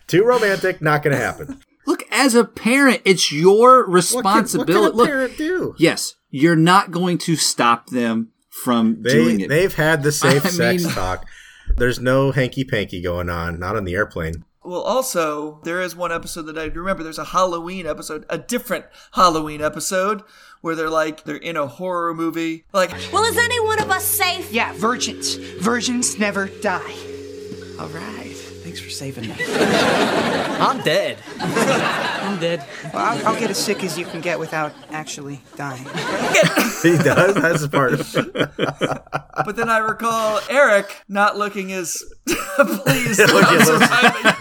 Too romantic, not going to happen. Look, as a parent, it's your What can, what responsibility. can a Look, do? yes, you're not going to stop them from doing They, it. they've had the safe I sex mean- talk. There's no hanky panky going on, not on the airplane. Well, also, there is one episode that I remember. There's a Halloween episode, a different Halloween episode, where they're like, they're in a horror movie. Like, Well, is any one of us safe? Yeah, virgins. Virgins never die. All right. Thanks for saving me. I'm dead. I'm dead. Well, I'll, I'll get as sick as you can get without actually dying. He does. That's part but then I recall Eric not looking as pleased Look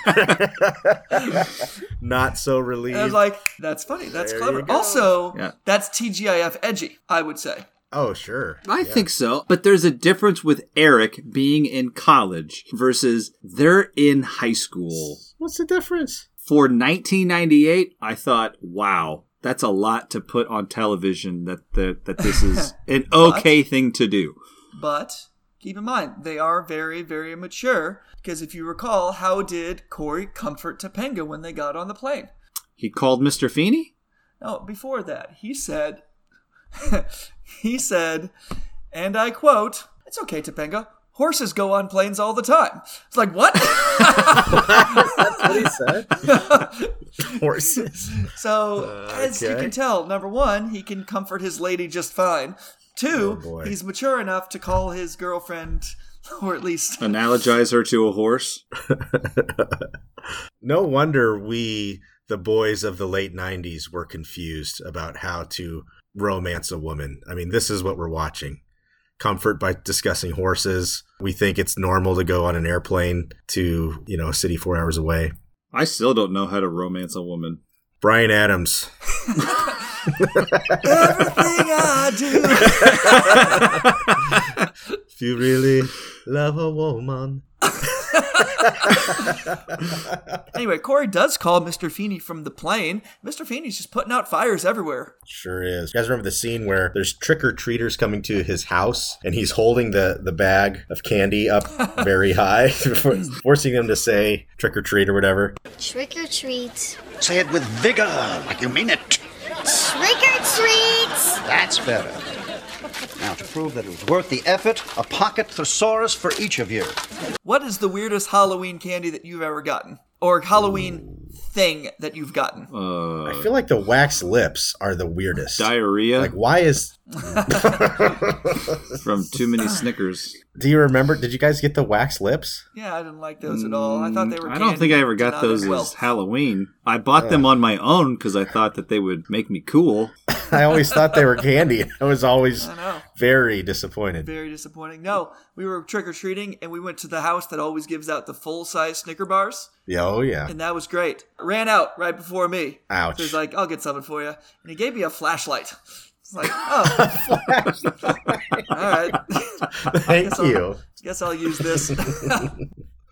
about. Not so relieved. And I was like, that's funny. That's There clever. Also, Yeah. that's TGIF edgy, I would say. Oh, sure. I think so. But there's a difference with Eric being in college versus they're in high school. What's the difference? For 1998, I thought, wow, that's a lot to put on television that that, that this is an okay thing to do. But keep in mind, they are very, very mature. Because if you recall, how did Cory comfort Topanga when they got on the plane? He called Mr. Feeney? No, before that, he said, he said, and I quote, "It's okay, Topanga. Horses go on planes all the time." It's like what? That's what he said. Horses. so uh, as you can tell, number one, he can comfort his lady just fine. Two, Oh, he's mature enough to call his girlfriend, or at least Analogize her to a horse? No wonder we, the boys of the late 90s, were confused about how to romance a woman. I mean, this is what we're watching. Comfort by discussing horses. We think it's normal to go on an airplane to, you know, a city four hours away. I still don't know how to romance a woman. Bryan Adams. everything I do. If you really love a woman. anyway, Cory does call Mr. Feeney from the plane. Mr. Feeney's just putting out fires everywhere. Sure is. You guys remember the scene where there's trick or treaters coming to his house and he's holding the, the bag of candy up very high, forcing them to say trick or treat or whatever. Trick or treat. Say it with vigor, like you mean it. Trick or treat! That's better. Now, to prove that it was worth the effort, a pocket thesaurus for each of you. What is the weirdest Halloween candy that you've ever gotten? Or Halloween thing that you've gotten? Uh, I feel like the wax lips are the weirdest. diarrhea Like, why is. from too many Snickers. Do you remember? Did you guys get the wax lips? Yeah, I didn't like those at all. I thought they were Mm, I don't think I ever got those well. as Halloween. I bought them on my own because I thought that they would make me cool. I always thought they were candy. I was always I very disappointed. Very disappointing. No, we were trick or treating and we went to the house that always gives out the full size Snicker bars. Yeah, oh yeah. And that was great. Ran out right before me. Ouch. So he's like, I'll get something for you. And he gave me a flashlight. It's like, oh. All right. Thank Guess you. Guess I'll use this.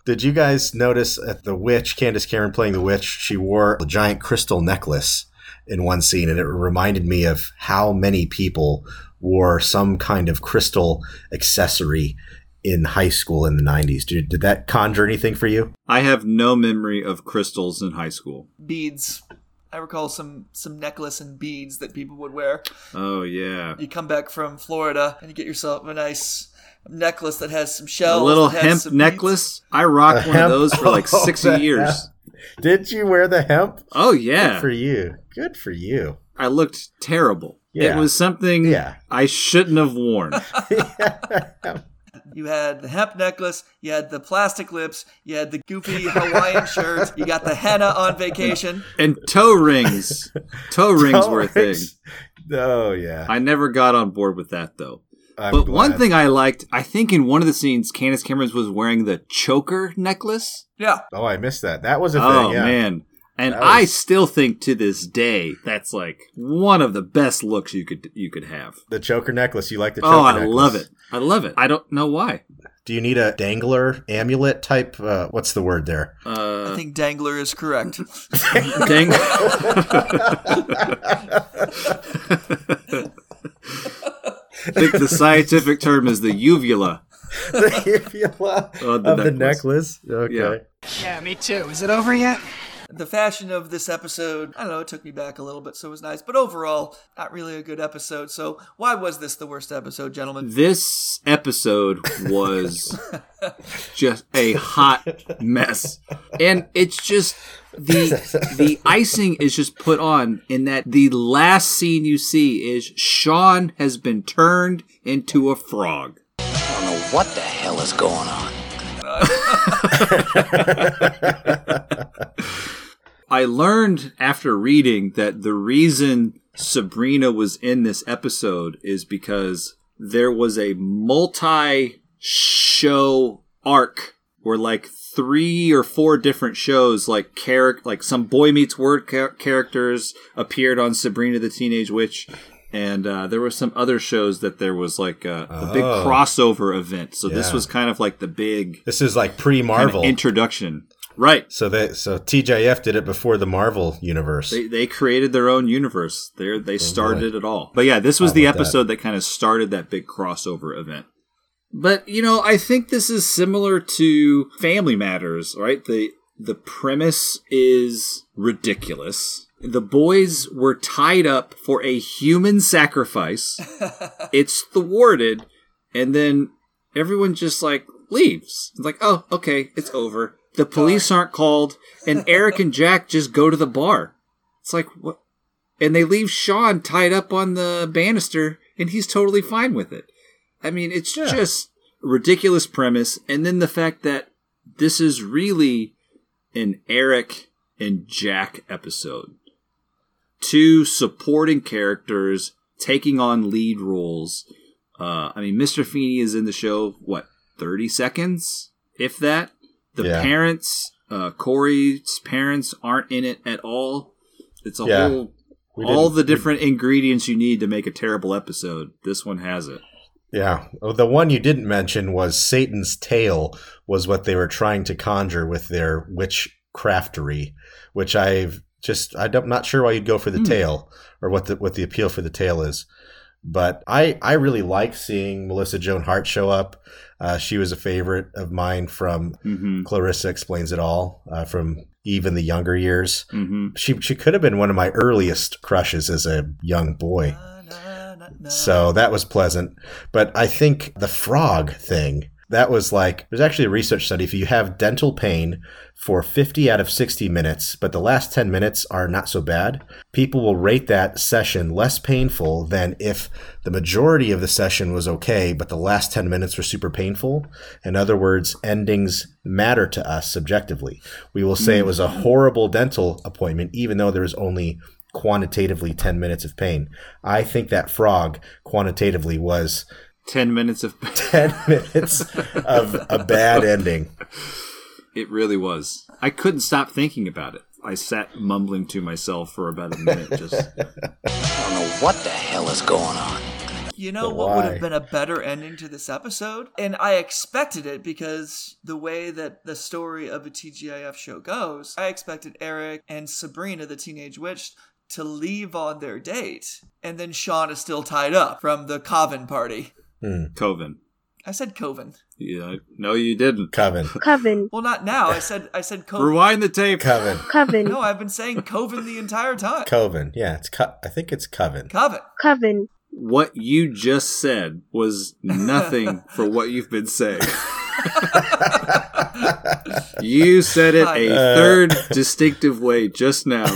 Did you guys notice at the witch, Candace Cameron playing the witch, she wore a giant crystal necklace in one scene, and it reminded me of how many people wore some kind of crystal accessory in high school in the 90s. Did, did that conjure anything for you? I have no memory of crystals in high school. beads. I recall some some necklace and beads that people would wear. Oh yeah. You come back from Florida and you get yourself a nice necklace that has some shells. A little hemp some beads. necklace. I rocked A one of those for like Oh, six the years. Did you wear the hemp? Oh yeah. Good for you. Good for you. I looked terrible. Yeah. It was something Yeah. I shouldn't have worn. You had the hemp necklace, you had the plastic lips, you had the goofy Hawaiian shirt, you got the henna on vacation. and toe rings. Toe rings Toe were a thing. Oh yeah. I never got on board with that though. I'm but one thing I liked, I think in one of the scenes, Candace Cameron was wearing the choker necklace. Yeah. Oh, I missed that. That was a Oh thing. Yeah. man. And That I still think to this day that's like one of the best looks you could you could have. The choker necklace. You like the choker Oh, I necklace? love it. I love it. I don't know why. Do you need a dangler amulet type? Uh, what's the word there? Uh, I think Dangler is correct. Dang. I think the scientific term is the uvula. the uvula Oh, the of the necklace. necklace. Okay. Yeah. Yeah, me too. Is it over yet? The fashion of this episode, I don't know, it took me back a little bit, so it was nice. But overall, not really a good episode. So why was this the worst episode, gentlemen? This episode was just a hot mess. And it's just the the icing is just put on in that the last scene you see is Shawn has been turned into a frog. I don't know what the hell is going on. I learned after reading that the reason Sabrina was in this episode is because there was a multi show arc where like three or four different shows like char- like some boy meets world char- characters appeared on Sabrina the Teenage Witch and uh, there were some other shows that there was like a, a big Oh. crossover event so this was kind of like the big This is like pre kind of Marvel. introduction right so they so TGIF did it before the Marvel universe. They, they created their own universe. They oh, they started it all. But yeah, this was How the about that? episode that, kind of started that big crossover event. But you know, I think this is similar to Family Matters, right? The the premise is ridiculous. The boys were tied up for a human sacrifice. it's thwarted, and then everyone just like leaves. It's like, oh, okay, it's over. The police aren't called, and Eric and Jack just go to the bar. It's like what? And they leave Shawn tied up on the banister, and he's totally fine with it. I mean, it's just a ridiculous premise, and then the fact that this is really an Eric and Jack episode. Two supporting characters taking on lead roles. Uh, I mean, Mr. Feeney is in the show, what, 30 seconds? If that? The Yeah. parents, uh, Cory's parents aren't in it at all. It's a Yeah. whole, We all the different ingredients you need to make a terrible episode. This one has it. Yeah. Oh, the one you didn't mention was Satan's tail was what they were trying to conjure with their witch craftery, which I've just I'm not sure why you'd go for the Hmm. tail or what the what the appeal for the tail is. But I I really like seeing Melissa Joan Hart show up. Uh, she was a favorite of mine from Mm-hmm. Clarissa Explains It All uh, from even the younger years. Mm-hmm. She she could have been one of my earliest crushes as a young boy. So that was pleasant. But I think the frog thing, that was like, there's actually a research study. If you have dental pain for 50 out of 60 minutes, but the last 10 minutes are not so bad, people will rate that session less painful than if the majority of the session was okay, but the last 10 minutes were super painful. In other words, endings matter to us subjectively. We will say it was a horrible dental appointment, even though there was only quantitatively 10 minutes of pain. I think that frog quantitatively was 10 minutes of 10 minutes of a bad ending. It really was. I couldn't stop thinking about it. I sat mumbling to myself for about a minute just I don't know what the hell is going on. You know But what would have been a better ending to this episode? And I expected it because the way that the story of a TGIF show goes, I expected Eric and Sabrina, the teenage witch, to leave on their date. And then Shawn is still tied up from the Coven party. Coven. I said Coven. Yeah, no, you didn't. Coven. Coven. Well, not now. I said I said Coven. Rewind the tape. Coven. Coven. No, I've been saying Coven the entire time. Coven. Yeah, it's co- I think it's Coven. Coven. Coven. What you just said was nothing for what you've been saying. you said it a Uh. third distinctive way just now.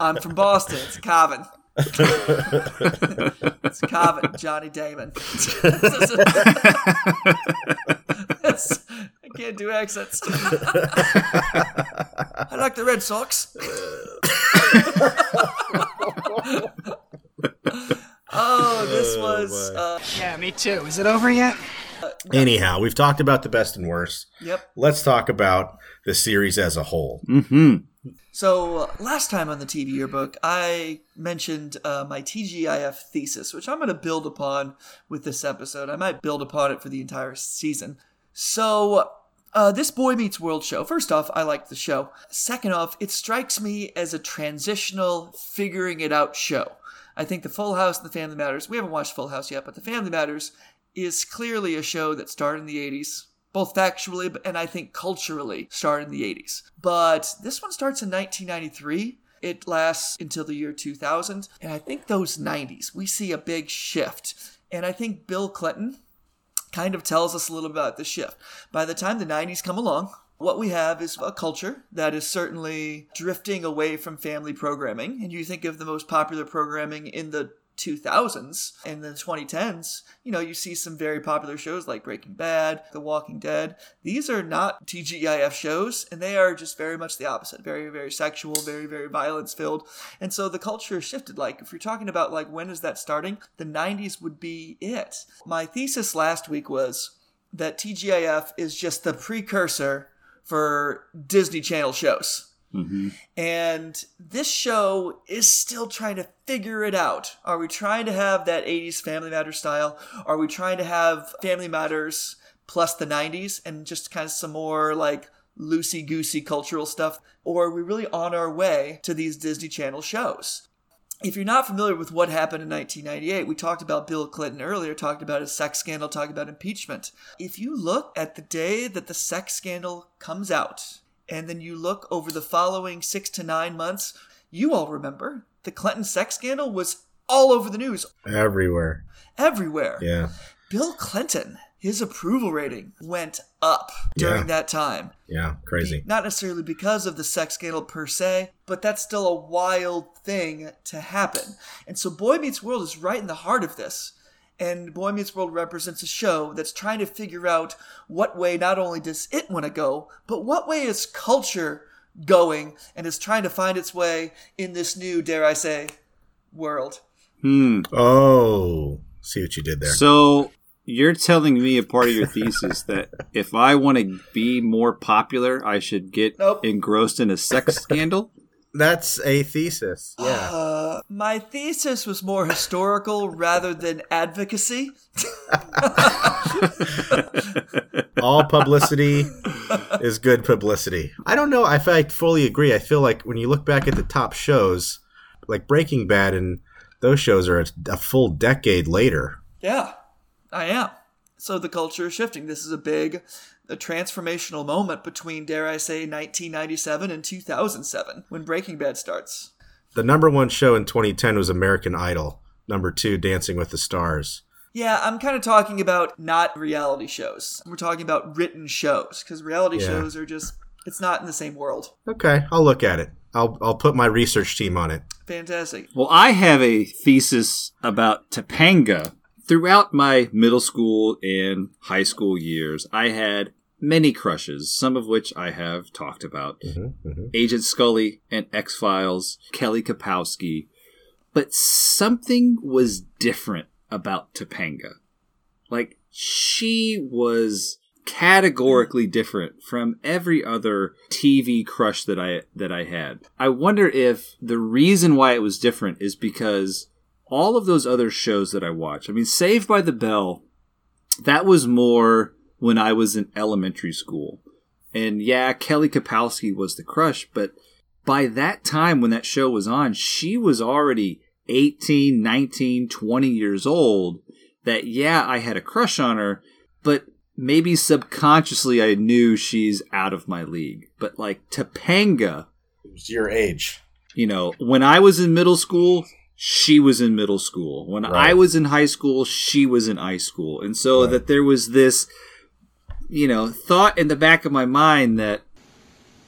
I'm from Boston. It's Coven. It's Coven, Johnny Damon. It's- I can't do accents. I like the Red Sox. oh, this was. Uh, Yeah, me too. Is it over yet? Anyhow, we've talked about the best and worst. Yep. Let's talk about the series as a whole. Mm-hmm. So last time on the TV yearbook, I mentioned uh, my TGIF thesis, which I'm going to build upon with this episode. I might build upon it for the entire season. So uh, this Boy Meets World show. First off, I like the show. Second off, it strikes me as a transitional, figuring it out show. I think the Full House and the Family Matters. We haven't watched Full House yet, but the Family Matters is clearly a show that started in the 80s both factually and I think culturally started in the 80s. But this one starts in 1993. It lasts until the year 2000. And I think those 90s, we see a big shift. And I think Bill Clinton kind of tells us a little about the shift. By the time the 90s come along, what we have is a culture that is certainly drifting away from family programming. And you think of the most popular programming in the 2000s and the 2010s, you know, you see some very popular shows like Breaking Bad, The Walking Dead. These are not TGIF shows, and they are just very much the opposite. Very, very sexual, very, very violence filled. And so the culture shifted. Like, if you're talking about, like, when is that starting? The 90s would be it. My thesis last week was that TGIF is just the precursor for Disney Channel shows. Mm-hmm. And this show is still trying to figure it out. Are we trying to have that 80s Family Matters style? Are we trying to have Family Matters plus the 90s and just kind of some more like loosey goosey cultural stuff? Or are we really on our way to these Disney Channel shows? If you're not familiar with what happened in 1998, we talked about Bill Clinton earlier, talked about his sex scandal, talked about impeachment. If you look at the day that the sex scandal comes out, and then you look over the following six to nine months, you all remember the Clinton sex scandal was all over the news, Everywhere. everywhere. Yeah. Bill Clinton, his approval rating went up during Yeah. that time. Yeah. Crazy. Not necessarily because of the sex scandal per se, but that's still a wild thing to happen. And so Boy Meets World is right in the heart of this. And Boy Meets World represents a show that's trying to figure out what way not only does it want to go, but what way is culture going and is trying to find its way in this new, dare I say, world. Hmm. Oh, see what you did there. So you're telling me a part of your thesis that if I want to be more popular, I should get engrossed in a sex scandal? That's a thesis. Yeah. Uh, my thesis was more historical rather than advocacy. All publicity is good publicity. I don't know if I fully agree. I feel like when you look back at the top shows, like Breaking Bad and those shows are a, a full decade later. Yeah, I am. So the culture is shifting. This is a big, a transformational moment between, dare I say, 1997 and 2007 when Breaking Bad starts. The number one show in 2010 was American Idol. Number two, Dancing with the Stars. Yeah, I'm kind of talking about not reality shows. We're talking about written shows because reality Yeah. shows are just, it's not in the same world. Okay, I'll look at it. I'll I'll put my research team on it. Fantastic. Well, I have a thesis about Topanga. Throughout my middle school and high school years, I had many crushes, some of which I have talked about. Mm-hmm, Agent Scully and X Files, Kelly Kapowski. But something was different about Topanga. Like, she was categorically different from every other TV crush that I that I had. I wonder if the reason why it was different is because all of those other shows that I watched. I mean, Saved by the Bell, that was more when I was in elementary school. And yeah, Kelly Kapowski was the crush, but by that time when that show was on, she was already 18, 19, 20 years old. That yeah, I had a crush on her, but maybe subconsciously I knew she's out of my league. But like Topanga, it was your age. You know, when I was in middle school, she was in middle school. When Right. I was in high school, she was in high school. And so that there was this, you know, thought in the back of my mind that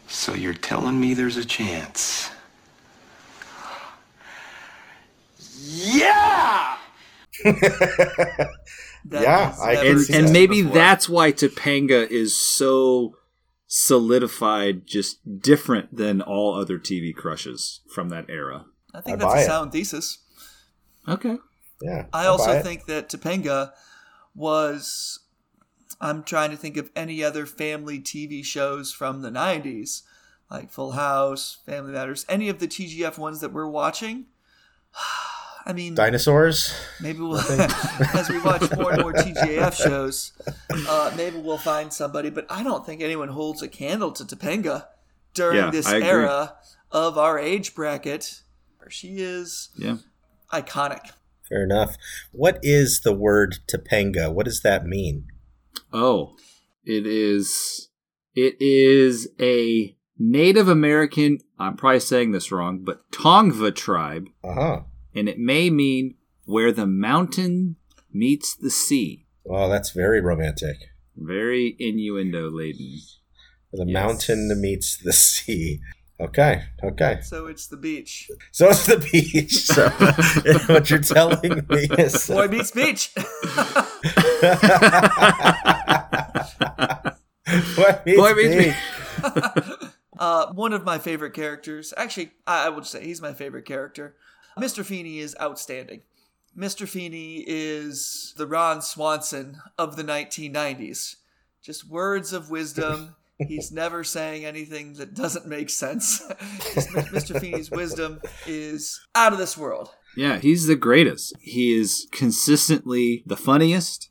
So you're telling me there's a chance? Yeah! yeah, I can and, see and that. maybe that's why Topanga is so solidified, just different than all other TV crushes from that era. I think I that's buy a it. sound thesis. Okay. Yeah. I I'll also buy it. think that Topanga was. I'm trying to think of any other family TV shows from the 90s, like Full House, Family Matters, any of the TGIF ones that we're watching. I mean, dinosaurs. maybe we'll, as we watch more and more TGIF shows, uh, maybe we'll find somebody. But I don't think anyone holds a candle to Topanga during Yeah, this era of our age bracket. She is Yeah. iconic. Fair enough. What is the word Topanga? What does that mean? Oh, it is. It is a Native American. I'm probably saying this wrong, but Tongva tribe, Uh huh. and it may mean where the mountain meets the sea. Oh, that's very romantic. Very innuendo laden. The Yes. mountain meets the sea. Okay. Okay. So it's the beach. So it's the beach. So what you're telling me is Boy meets beach. Boy meets Boy meets beach. uh, one of my favorite characters. Actually, I, I would say he's my favorite character. Mr. Feeney is outstanding. Mr. Feeney is the Ron Swanson of the 1990s. Just words of wisdom. He's never saying anything that doesn't make sense. Mr. Feeney's wisdom is out of this world. Yeah, he's the greatest. He is consistently the funniest.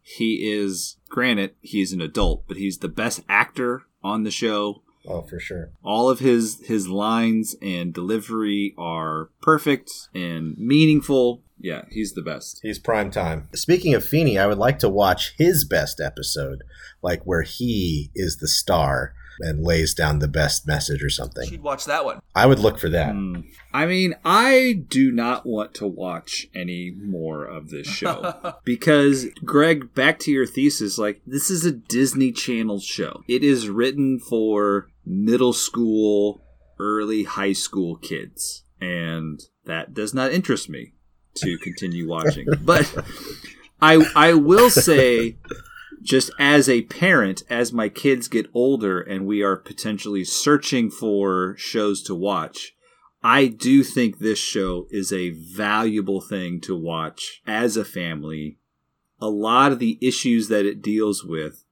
He is, granted, he's an adult, but he's the best actor on the show. Oh, for sure. All of his his lines and delivery are perfect and meaningful. Yeah, he's the best. He's prime time. Speaking of Feeney, I would like to watch his best episode, like where he is the star and lays down the best message or something. She'd watch that one. I would look for that. Hmm. I mean, I do not want to watch any more of this show because, Greg, back to your thesis, like, this is a Disney Channel show. It is written for middle school, early high school kids, and that does not interest me to continue watching. but I, I will say, just as a parent, as my kids get older and we are potentially searching for shows to watch, I do think this show is a valuable thing to watch as a family. A lot of the issues that it deals with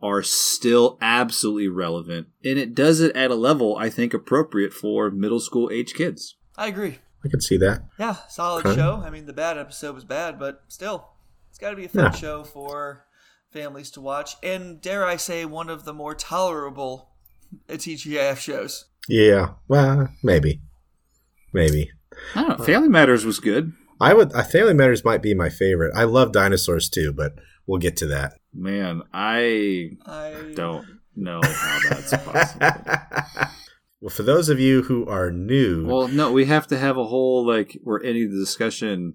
are still absolutely relevant, and it does it at a level I think appropriate for middle school age kids. I agree. I could see that. Yeah, solid Okay. show. I mean, the bad episode was bad, but still, it's got to be a fun Yeah. show for families to watch. And dare I say, one of the more tolerable TGIF shows. Yeah. Well, maybe. Maybe. I don't know. Family Matters was good. I would. Uh, Family Matters might be my favorite. I love dinosaurs too, but we'll get to that. Man, I I don't know how that's possible. Well, for those of you who are new, Well, no, we have to have a whole like we're ending the discussion.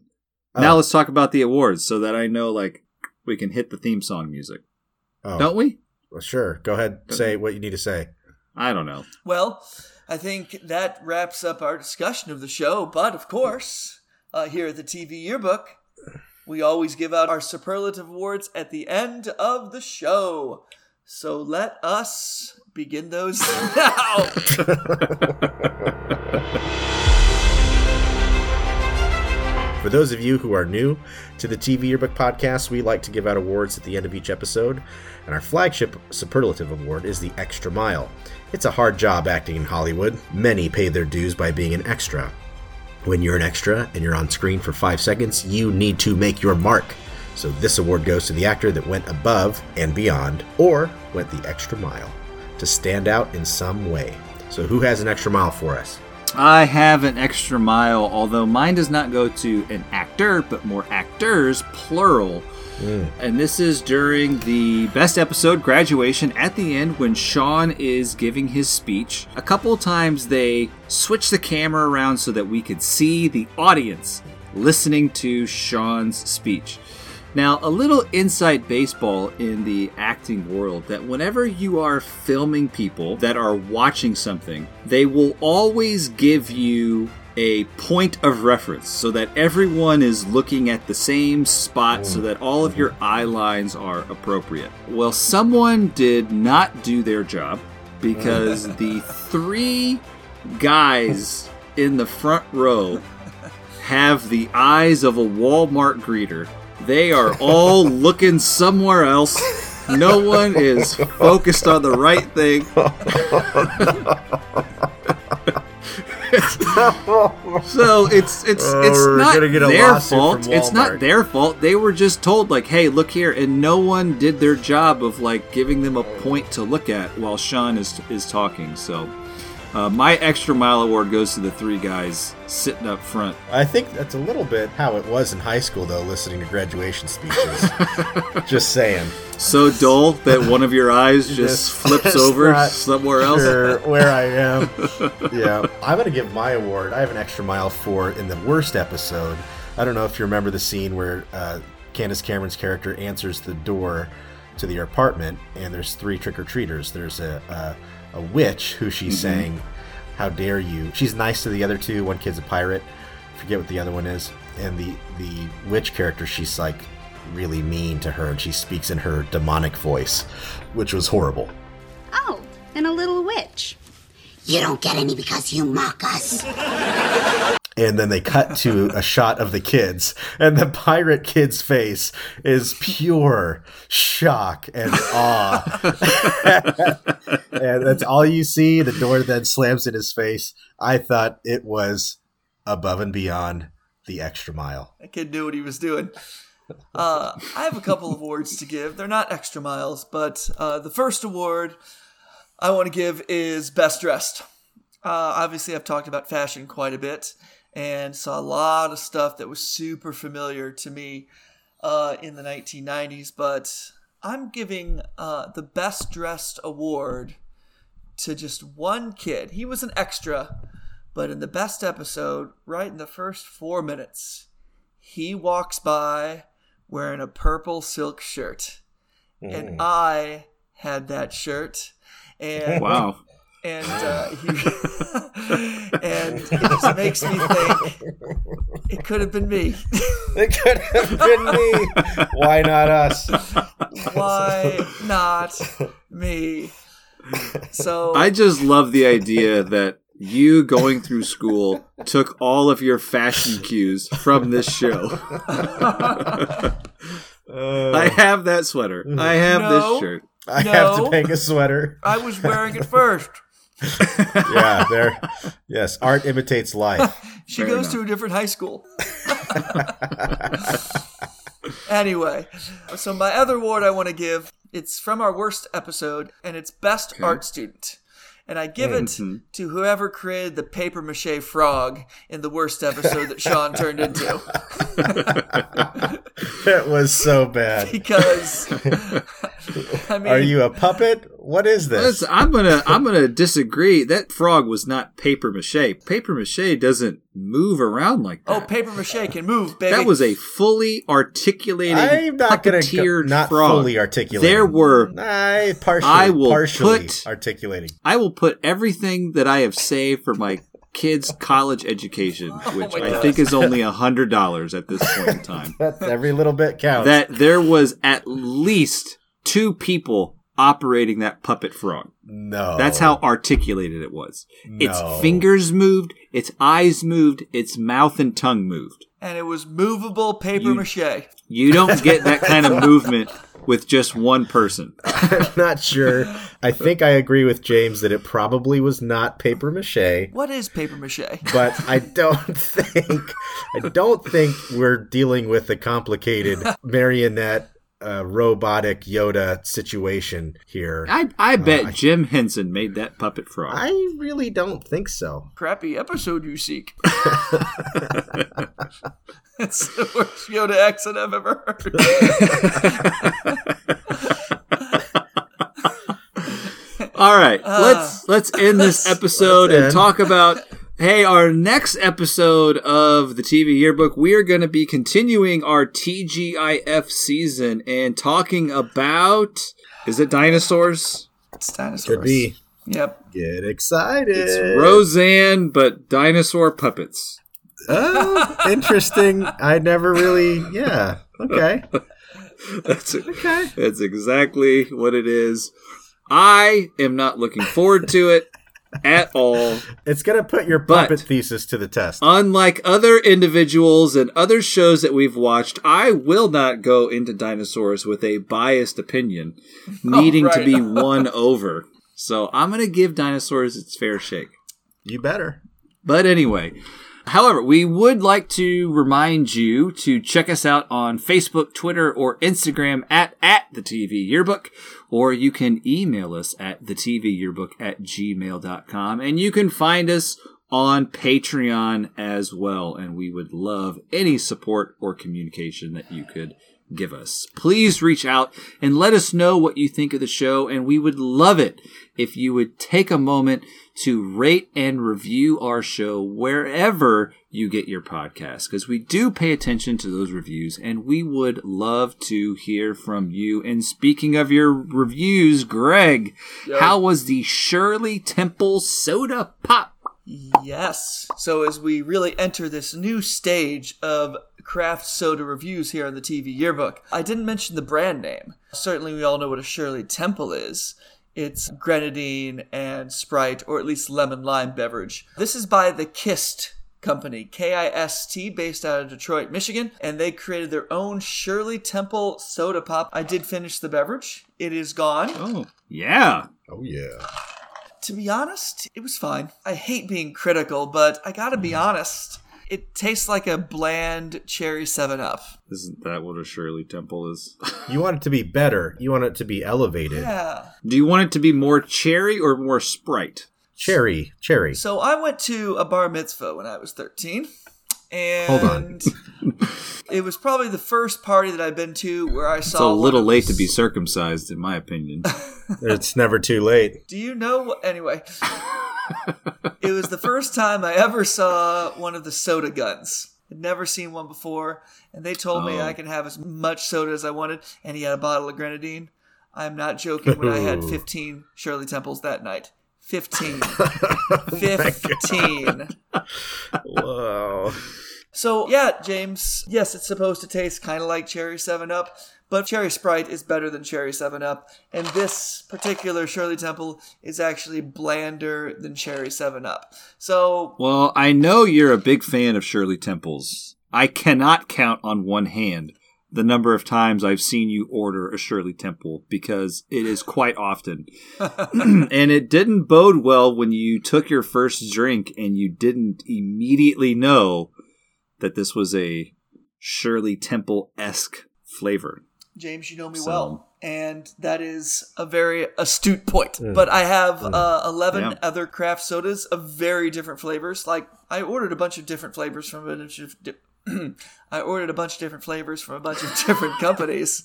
Oh. Now let's talk about the awards so that I know like we can hit the theme song music. oh, Don't we? well, sure. Go ahead. Say what you need to say. I don't know. Well, I think that wraps up our discussion of the show. But of course, uh, here at the TV Yearbook, we always give out our superlative awards at the end of the show. So let us begin those now. For those of you who are new to the TV Yearbook podcast, we like to give out awards at the end of each episode, and our flagship superlative award is the Extra Mile. It's a hard job acting in Hollywood. Many pay their dues by being an extra. When you're an extra and you're on screen for five seconds, you need to make your mark. So this award goes to the actor that went above and beyond, or went the extra mile, to stand out in some way. So who has an extra mile for us? I have an extra mile, although mine does not go to an actor, but more actors, plural. Hmm. And this is during the best episode, graduation, at the end when Shawn is giving his speech. A couple times they switch the camera around so that we could see the audience listening to Shawn's speech. Now, a little inside baseball in the acting world that whenever you are filming people that are watching something, they will always give you a point of reference so that everyone is looking at the same spot so that all of your eye lines are appropriate. Well, someone did not do their job because the three guys in the front row have the eyes of a Walmart greeter. They are all looking somewhere else. No one is focused on the right thing. so it's it's Oh, it's not gonna get a their fault. It's not their fault. They were just told like, "Hey, look here," and no one did their job of like giving them a point to look at while Shawn is is talking. So, uh, my extra mile award goes to the three guys sitting up front. I think that's a little bit how it was in high school, though, listening to graduation speeches. just saying. So dull that one of your eyes just flips over somewhere else. Sure, where I am. yeah. I'm going to give my award. I have an extra mile for in the worst episode. I don't know if you remember the scene where uh, Candace Cameron's character answers the door to the apartment, and there's three trick or treaters. There's a, a, a witch who she's Mhm. saying, How dare you? She's nice to the other two. One kid's a pirate. Forget what the other one is. And the, the witch character, she's like really mean to her, and she speaks in her demonic voice, which was horrible. Oh, and a little witch. You don't get any because you mock us. and then they cut to a shot of the kids and the pirate kid's face is pure shock and awe and that's all you see the door then slams in his face i thought it was above and beyond the extra mile That kid knew what he was doing. Uh, I have a couple of awards to give. They're not extra miles, but uh, the first award I want to give is Best Dressed. Uh, obviously, I've talked about fashion quite a bit and saw a lot of stuff that was super familiar to me uh, in the 1990s, but I'm giving uh, the Best Dressed award to just one kid. He was an extra, but in the best episode, right in the first four minutes, he walks by wearing a purple silk shirt. And Mm. I had that shirt. And Wow. And uh, he, and it just makes me think it could have been me. it could have been me. Why not us? Why not me? So I just love the idea that you going through school took all of your fashion cues from this show. I have that sweater. I have No. this shirt. I have to No. make a sweater. I was wearing it first. yeah, there. Yes, art imitates life. She Fair goes enough. to a different high school. anyway, so my other award I want to give, it's from our worst episode, and it's best Okay. art student. And I give it Mhm. to whoever created the paper mache frog in the worst episode that Shawn turned into. It was so bad. Because I mean, Are you a puppet? What is this? Listen, I'm gonna I'm gonna disagree. That frog was not paper mache. Paper mache doesn't move around like oh, that. oh, paper mache can move, baby. That was a fully articulated, I'm not gonna go- not frog. fully articulated. There were. I partially, I will partially put- articulating. I will put everything that I have saved for my kids' college education, oh which Oh I gosh. think is only a hundred dollars at this point in time. That's every little bit counts. that there was at least two people operating that puppet frog. No. That's how articulated it was. Its fingers moved, its eyes moved, its mouth and tongue moved. And it was movable paper You- mache. You don't get that kind of movement with just one person. I'm not sure. I think I agree with James that it probably was not paper mache. What is paper mache? but I don't think I don't think we're dealing with a complicated marionette uh, robotic Yoda situation here. I I bet Uh, Jim Henson made that puppet frog. I really don't think so. Crappy episode you seek. That's the worst Yoda accent I've ever heard. All right, Uh, let's let's end this episode let's and talk about. Hey, our next episode of the TV Yearbook, we are going to be continuing our TGIF season and talking about. Is it dinosaurs? It's dinosaurs. Could be. Yep. Get excited. It's Roseanne, but dinosaur puppets. Oh, interesting. I never really. Yeah. Okay. That's okay. That's exactly what it is. I am not looking forward to it at all. It's gonna put your But- puppet thesis to the test. Unlike other individuals and other shows that we've watched, I will not go into dinosaurs with a biased opinion, needing to right. be won over. So I'm going to give dinosaurs its fair shake. You better. But anyway, however, we would like to remind you to check us out on Facebook, Twitter, or Instagram at, at the TV Yearbook, or you can email us at the TV Yearbook at gmail.com, and you can find us on Patreon as well. And we would love any support or communication that you could give us. Please reach out and let us know what you think of the show, and we would love it if you would take a moment to rate and review our show wherever you get your podcast, because we do pay attention to those reviews, and we would love to hear from you. And speaking of your reviews, Greg, how was the Shirley Temple Soda Pop? Yes. So as we really enter this new stage of craft soda reviews here on the TV Yearbook, I didn't mention the brand name. Certainly, we all know what a Shirley Temple is. It's grenadine and Sprite, or at least lemon lime beverage. This is by the Kist Company, K I S T, based out of Detroit, Michigan, and they created their own Shirley Temple soda pop. I did finish the beverage. It is gone. Oh, yeah. Oh yeah. To be honest, it was fine. I hate being critical, but I gotta be honest. It tastes like a bland cherry 7 Up. Isn't that what a Shirley Temple is? You want it to be better. You want it to be elevated. Yeah. Do you want it to be more cherry or more Sprite? Cherry, cherry. So I went to a bar mitzvah when I was 13. And Hold on. it was probably the first party that I've been to where I saw It's a little of late to be circumcised, in my opinion. It's never too late. Do you know what? Anyway, it was the first time I ever saw one of the soda guns. I'd never seen one before, and they told me Oh. I can have as much soda as I wanted, and he had a bottle of grenadine. I'm not joking when I had 15 Shirley Temples that night. 15. Oh 15. Whoa. So, yeah, James, yes, it's supposed to taste kind of like Cherry 7 Up, but Cherry Sprite is better than Cherry 7 Up, and this particular Shirley Temple is actually blander than Cherry 7 Up. So, well, I know you're a big fan of Shirley Temples. I cannot count on one hand the number of times I've seen you order a Shirley Temple because it is quite often. and it didn't bode well when you took your first drink and you didn't immediately know that this was a Shirley Temple esque flavor. James, you know me So- well, and that is a very astute point. Mm. But I have uh, 11 Yeah. other craft sodas of very different flavors. Like, I ordered a bunch of different flavors from a bunch of. Di- I ordered a bunch of different flavors from a bunch of different companies.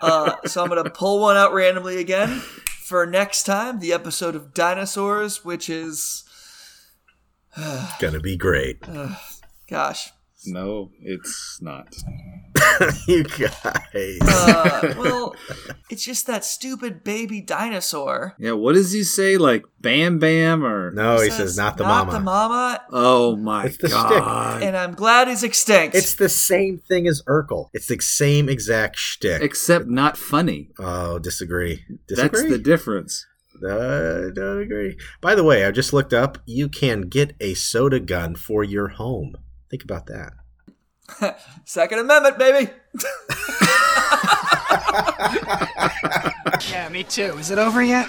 Uh, so I'm going to pull one out randomly again for next time, the episode of Dinosaurs, which is. Gonna be great. Gosh. No, it's not. you guys. Uh, well, it's just that stupid baby dinosaur. Yeah, what does he say? Like Bam Bam or no? He says not the Not mama. the mama. Oh my It's the god! And I'm glad he's extinct. It's the same thing as Urkel. It's the same exact shtick. Except not funny. oh, disagree. Disagree. That's the difference. Uh, don't agree. By the way, I just looked up. You can get a soda gun for your home. Think about that. Second Amendment, baby. Yeah, me too. Is it over yet?